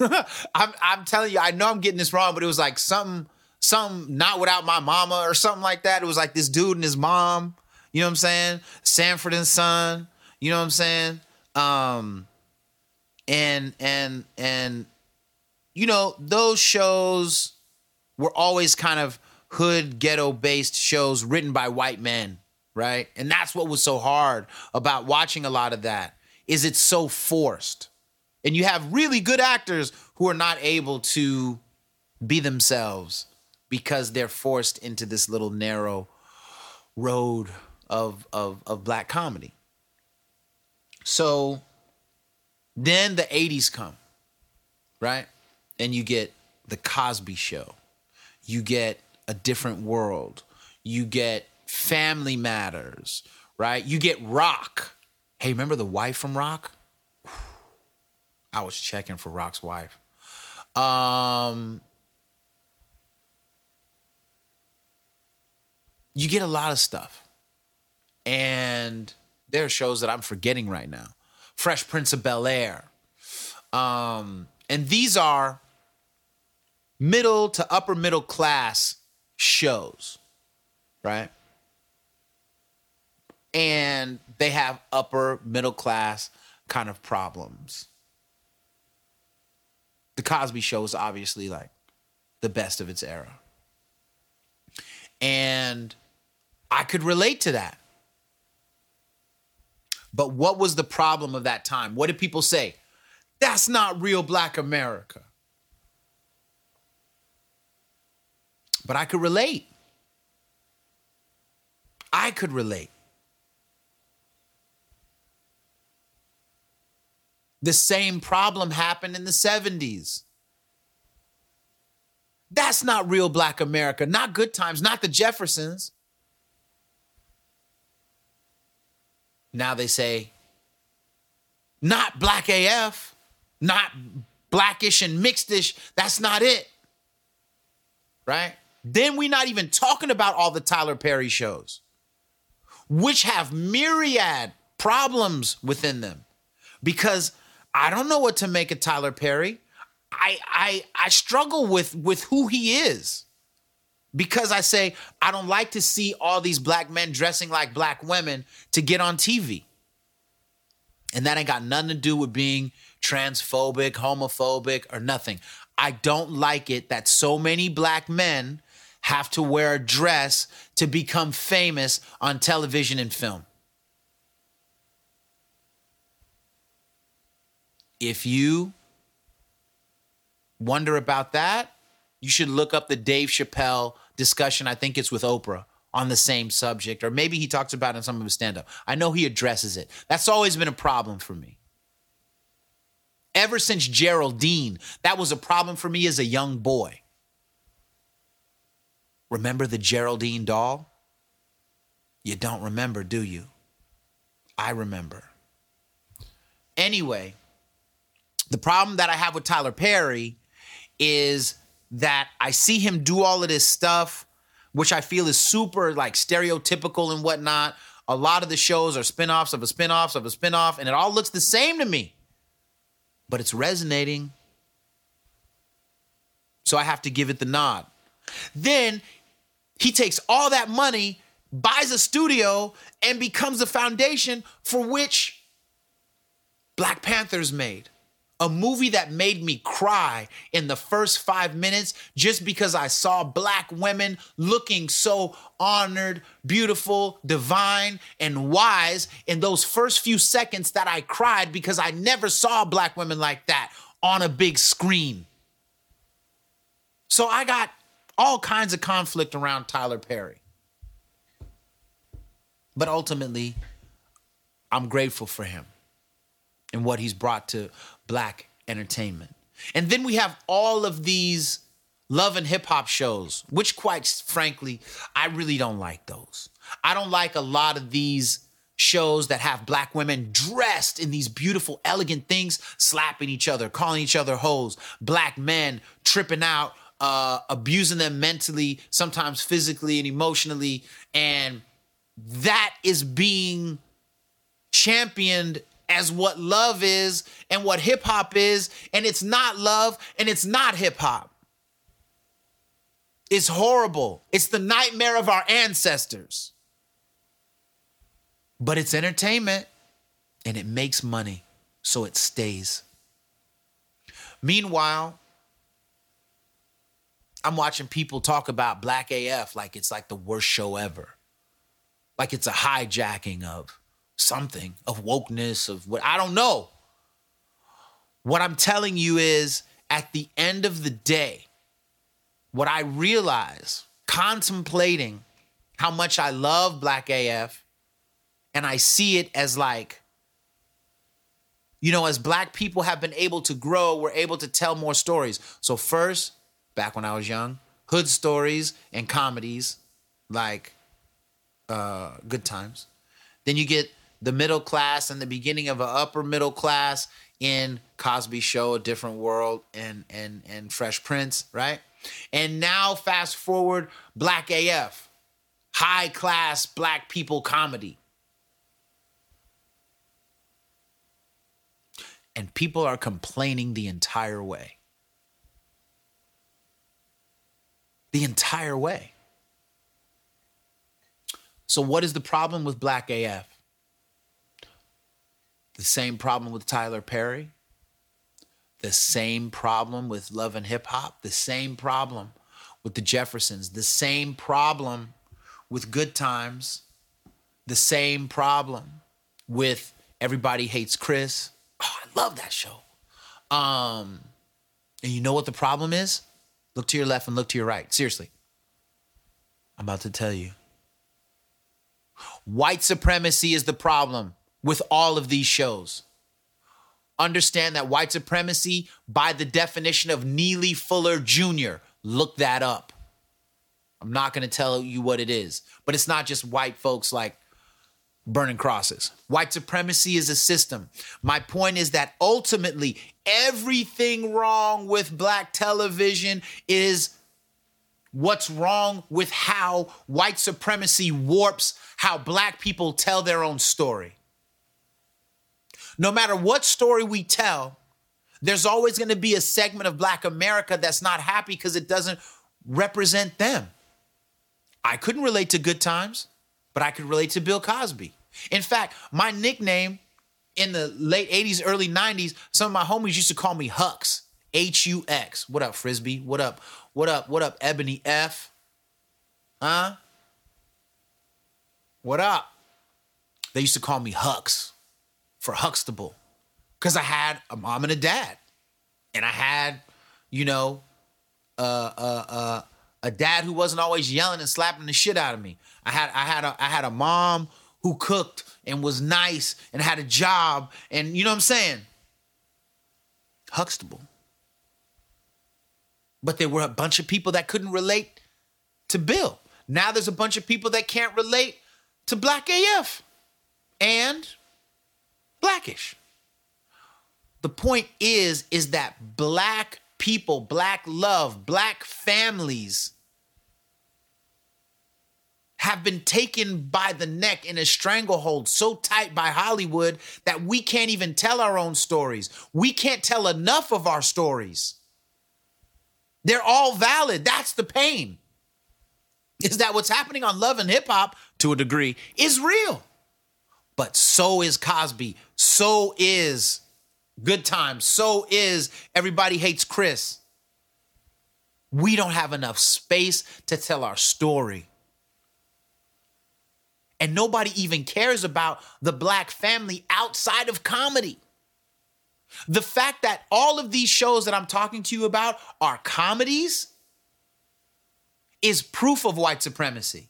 I'm I'm telling you, I know I'm getting this wrong, but it was like something something not without my mama or something like that. It was like this dude and his mom, you know what I'm saying? Sanford and Son, you know what I'm saying? Um and and and you know, those shows were always kind of hood ghetto based shows written by white men, right? And that's what was so hard about watching a lot of that is it's so forced. And you have really good actors who are not able to be themselves because they're forced into this little narrow road of of of black comedy. So then the 80s come, right? And you get the Cosby show. You get a different world. You get family matters, right? You get Roc. Hey, remember the wife from Roc? I was checking for Roc's wife. Um you get a lot of stuff. And there are shows that I'm forgetting right now. Fresh Prince of Bel Air. Um, and these are middle to upper middle class shows, right? And they have upper middle class kind of problems. The Cosby Show is obviously like the best of its era. And I could relate to that. But what was the problem of that time? What did people say? That's not real black America. But I could relate. I could relate. The same problem happened in the 70s. That's not real black America, not good times, not the Jeffersons. Now they say, not black AF, not blackish and mixedish. That's not it. Right? Then we're not even talking about all the Tyler Perry shows, which have myriad problems within them. Because I don't know what to make of Tyler Perry. I I I struggle with with who he is. Because I say I don't like to see all these black men dressing like black women to get on TV. And that ain't got nothing to do with being transphobic, homophobic, or nothing. I don't like it that so many black men have to wear a dress to become famous on television and film. If you wonder about that, you should look up the Dave Chappelle discussion. I think it's with Oprah on the same subject, or maybe he talks about it in some of his stand up. I know he addresses it. That's always been a problem for me. Ever since Geraldine, that was a problem for me as a young boy. Remember the Geraldine doll? You don't remember, do you? I remember. Anyway, the problem that I have with Tyler Perry is that I see him do all of this stuff, which I feel is super like stereotypical and whatnot. A lot of the shows are spin-offs of a spin-offs of a spin-off, and it all looks the same to me. But it's resonating. So I have to give it the nod. Then he takes all that money, buys a studio, and becomes the foundation for which Black Panther's made. A movie that made me cry in the first five minutes just because I saw black women looking so honored, beautiful, divine, and wise in those first few seconds that I cried because I never saw black women like that on a big screen. So I got all kinds of conflict around Tyler Perry. But ultimately, I'm grateful for him and what he's brought to black entertainment. And then we have all of these love and hip hop shows, which, quite frankly, I really don't like those. I don't like a lot of these shows that have black women dressed in these beautiful, elegant things, slapping each other, calling each other hoes, black men tripping out, uh, abusing them mentally, sometimes physically and emotionally. And that is being championed as what love is and what hip hop is. And it's not love and it's not hip hop. It's horrible. It's the nightmare of our ancestors. But it's entertainment and it makes money, so it stays. Meanwhile, I'm watching people talk about Black AF like it's like the worst show ever. Like it's a hijacking of something, of wokeness, of what I don't know. What I'm telling you is at the end of the day, what I realize contemplating how much I love Black AF and I see it as like, you know, as black people have been able to grow, we're able to tell more stories. So, first, back when I was young, hood stories and comedies like uh, Good Times. Then you get the middle class and the beginning of an upper middle class in Cosby Show, A Different World, and and and Fresh Prince, right? And now fast forward, Black AF, high class black people comedy. And people are complaining the entire way. The entire way. So, what is the problem with Black AF? The same problem with Tyler Perry, the same problem with Love and Hip Hop, the same problem with the Jeffersons, the same problem with Good Times, the same problem with Everybody Hates Chris. Oh, I love that show. Um, and you know what the problem is? Look to your left and look to your right. Seriously. I'm about to tell you. White supremacy is the problem with all of these shows. Understand that white supremacy, by the definition of Neely Fuller Jr., look that up. I'm not going to tell you what it is, but it's not just white folks like burning crosses. White supremacy is a system. My point is that ultimately, everything wrong with black television is what's wrong with how white supremacy warps how black people tell their own story. No matter what story we tell, there's always going to be a segment of black America that's not happy because it doesn't represent them. I couldn't relate to good times, but I could relate to Bill Cosby. In fact, my nickname in the late 80s, early 90s, some of my homies used to call me Hux. H U X. What up, Frisbee? What up? What up? What up, Ebony F? Huh? What up? They used to call me Hux for Huxtable because I had a mom and a dad. And I had, you know, uh, uh, uh, a dad who wasn't always yelling and slapping the shit out of me. I had I had a I had a mom who cooked and was nice and had a job and you know what I'm saying? Huxtable. But there were a bunch of people that couldn't relate to Bill. Now there's a bunch of people that can't relate to Black AF and Blackish. The point is is that black people, black love, black families have been taken by the neck in a stranglehold so tight by Hollywood that we can't even tell our own stories. We can't tell enough of our stories. They're all valid. That's the pain. Is that what's happening on Love and Hip Hop to a degree is real. But so is Cosby. So is Good Times. So is Everybody Hates Chris. We don't have enough space to tell our story. And nobody even cares about the black family outside of comedy. The fact that all of these shows that I'm talking to you about are comedies is proof of white supremacy.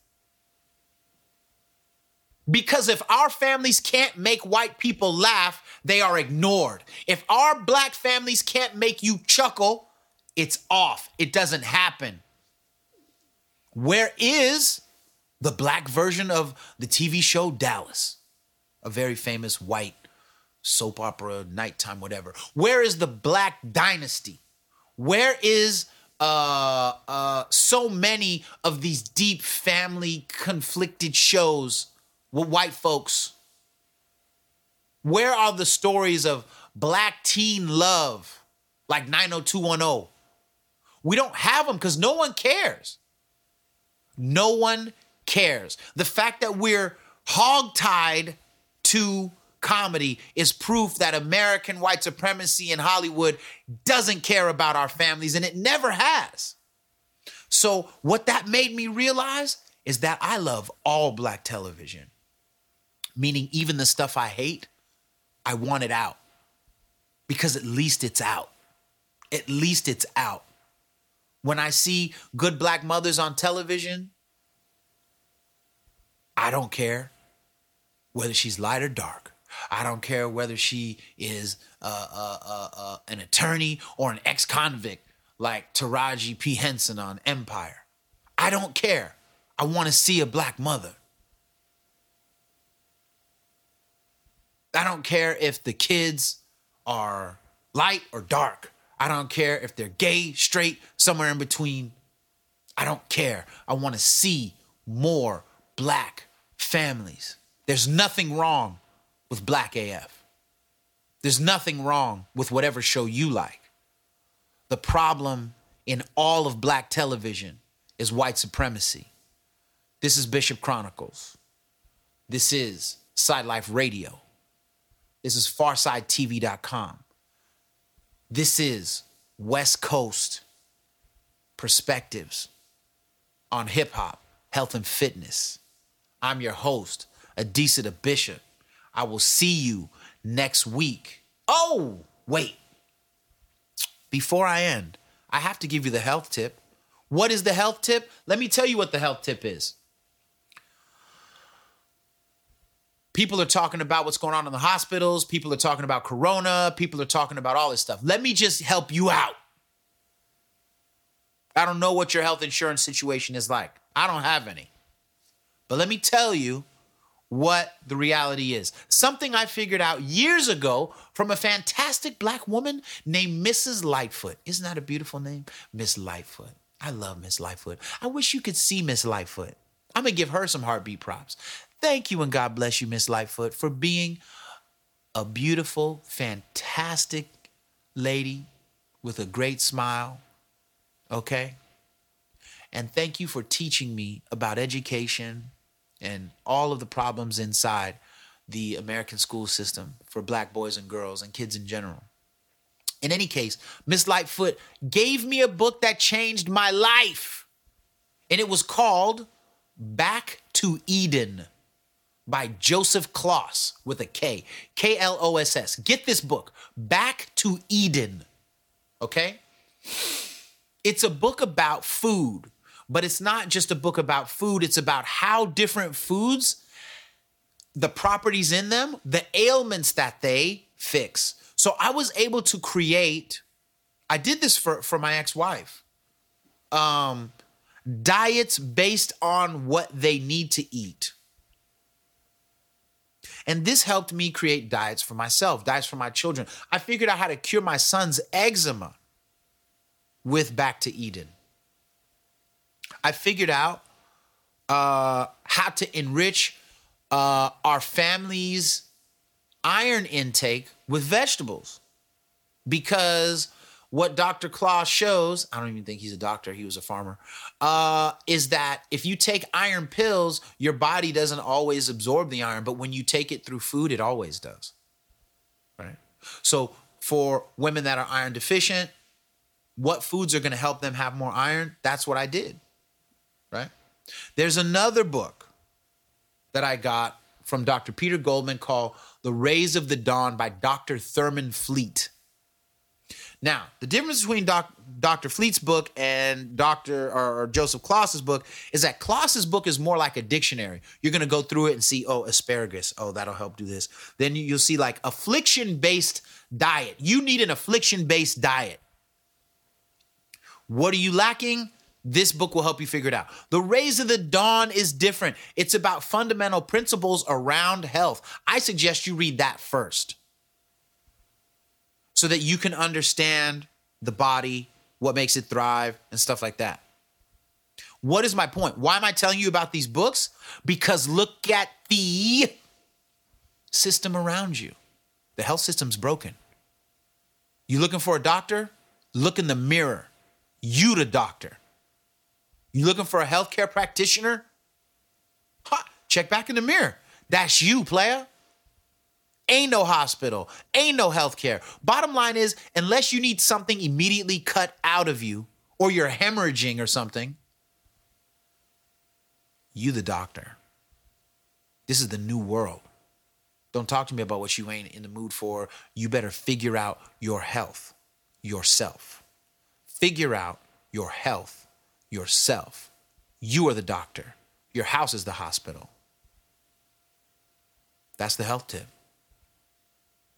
Because if our families can't make white people laugh, they are ignored. If our black families can't make you chuckle, it's off. It doesn't happen. Where is the black version of the TV show Dallas? A very famous white soap opera, nighttime, whatever. Where is the black dynasty? Where is uh uh so many of these deep family conflicted shows with white folks? Where are the stories of black teen love like 90210? We don't have them because no one cares. No one cares. The fact that we're hogtied to comedy is proof that American white supremacy in Hollywood doesn't care about our families and it never has. So, what that made me realize is that I love all black television, meaning even the stuff I hate, I want it out because at least it's out. At least it's out. When I see good black mothers on television, I don't care whether she's light or dark. I don't care whether she is uh, uh, uh, uh, an attorney or an ex convict like Taraji P. Henson on Empire. I don't care. I want to see a black mother. I don't care if the kids are light or dark. I don't care if they're gay, straight, somewhere in between. I don't care. I want to see more black families. There's nothing wrong with Black AF. There's nothing wrong with whatever show you like. The problem in all of black television is white supremacy. This is Bishop Chronicles. This is Side Life Radio. This is FarsideTV.com. This is West Coast perspectives on hip hop, health, and fitness. I'm your host, Adisa Bishop. I will see you next week. Oh, wait. Before I end, I have to give you the health tip. What is the health tip? Let me tell you what the health tip is. People are talking about what's going on in the hospitals. People are talking about corona. People are talking about all this stuff. Let me just help you out. I don't know what your health insurance situation is like. I don't have any. But let me tell you what the reality is. Something I figured out years ago from a fantastic black woman named Mrs. Lightfoot. Isn't that a beautiful name? Miss Lightfoot. I love Miss Lightfoot. I wish you could see Miss Lightfoot. I'm to give her some heartbeat props. Thank you and God bless you, Miss Lightfoot, for being a beautiful, fantastic lady with a great smile. Okay? And thank you for teaching me about education and all of the problems inside the American school system for black boys and girls and kids in general. In any case, Miss Lightfoot gave me a book that changed my life. And it was called Back to Eden by Joseph Kloss with a K, K L O S S. Get this book, Back to Eden. Okay? It's a book about food, but it's not just a book about food, it's about how different foods, the properties in them, the ailments that they fix. So I was able to create, I did this for, for my ex wife. Um, diets based on what they need to eat. And this helped me create diets for myself, diets for my children. I figured out how to cure my son's eczema with Back to Eden. I figured out uh, how to enrich uh, our family's iron intake with vegetables because what Dr. Kloss shows, I don't even think he's a doctor, he was a farmer, uh, is that if you take iron pills, your body doesn't always absorb the iron, but when you take it through food, it always does. Right? So for women that are iron deficient, what foods are going to help them have more iron? That's what I did. Right? There's another book that I got from Dr. Peter Goldman called The Rays of the Dawn by Dr. Thurman Fleet. Now, the difference between doc, Dr. Fleet's book and Dr. or, or Joseph Kloss's book is that Kloss's book is more like a dictionary. You're going to go through it and see, oh, asparagus. Oh, that'll help do this. Then you- you'll see like affliction based diet. You need an affliction based diet. What are you lacking? This book will help you figure it out. The Rays of the Dawn is different. It's about fundamental principles around health. I suggest you read that first so that you can understand the body, what makes it thrive, and stuff like that. What is my point? Why am I telling you about these books? Because look at the system around you. The health system's broken. You looking for a doctor? Look in the mirror. You the doctor. You looking for a healthcare practitioner? Ha, check back in the mirror. That's you, player. Ain't no hospital, ain't no healthcare. Bottom line is, unless you need something immediately cut out of you or you're hemorrhaging or something, you the doctor. This is the new world. Don't talk to me about what you ain't in the mood for. You better figure out your health yourself. Figure out your health yourself. You are the doctor. Your house is the hospital. That's the health tip.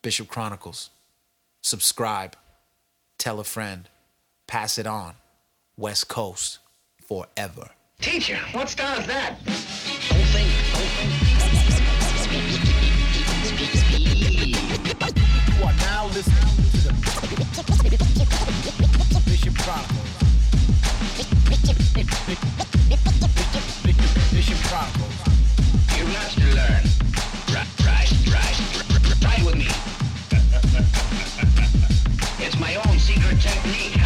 Bishop Chronicles. Subscribe, tell a friend, pass it on. West Coast forever. Teacher, what star is that? Don't. You are now listening to the Bishop Chronicles. Bishop Chronicles. You learn. Right, right, right with me. it's my own secret technique.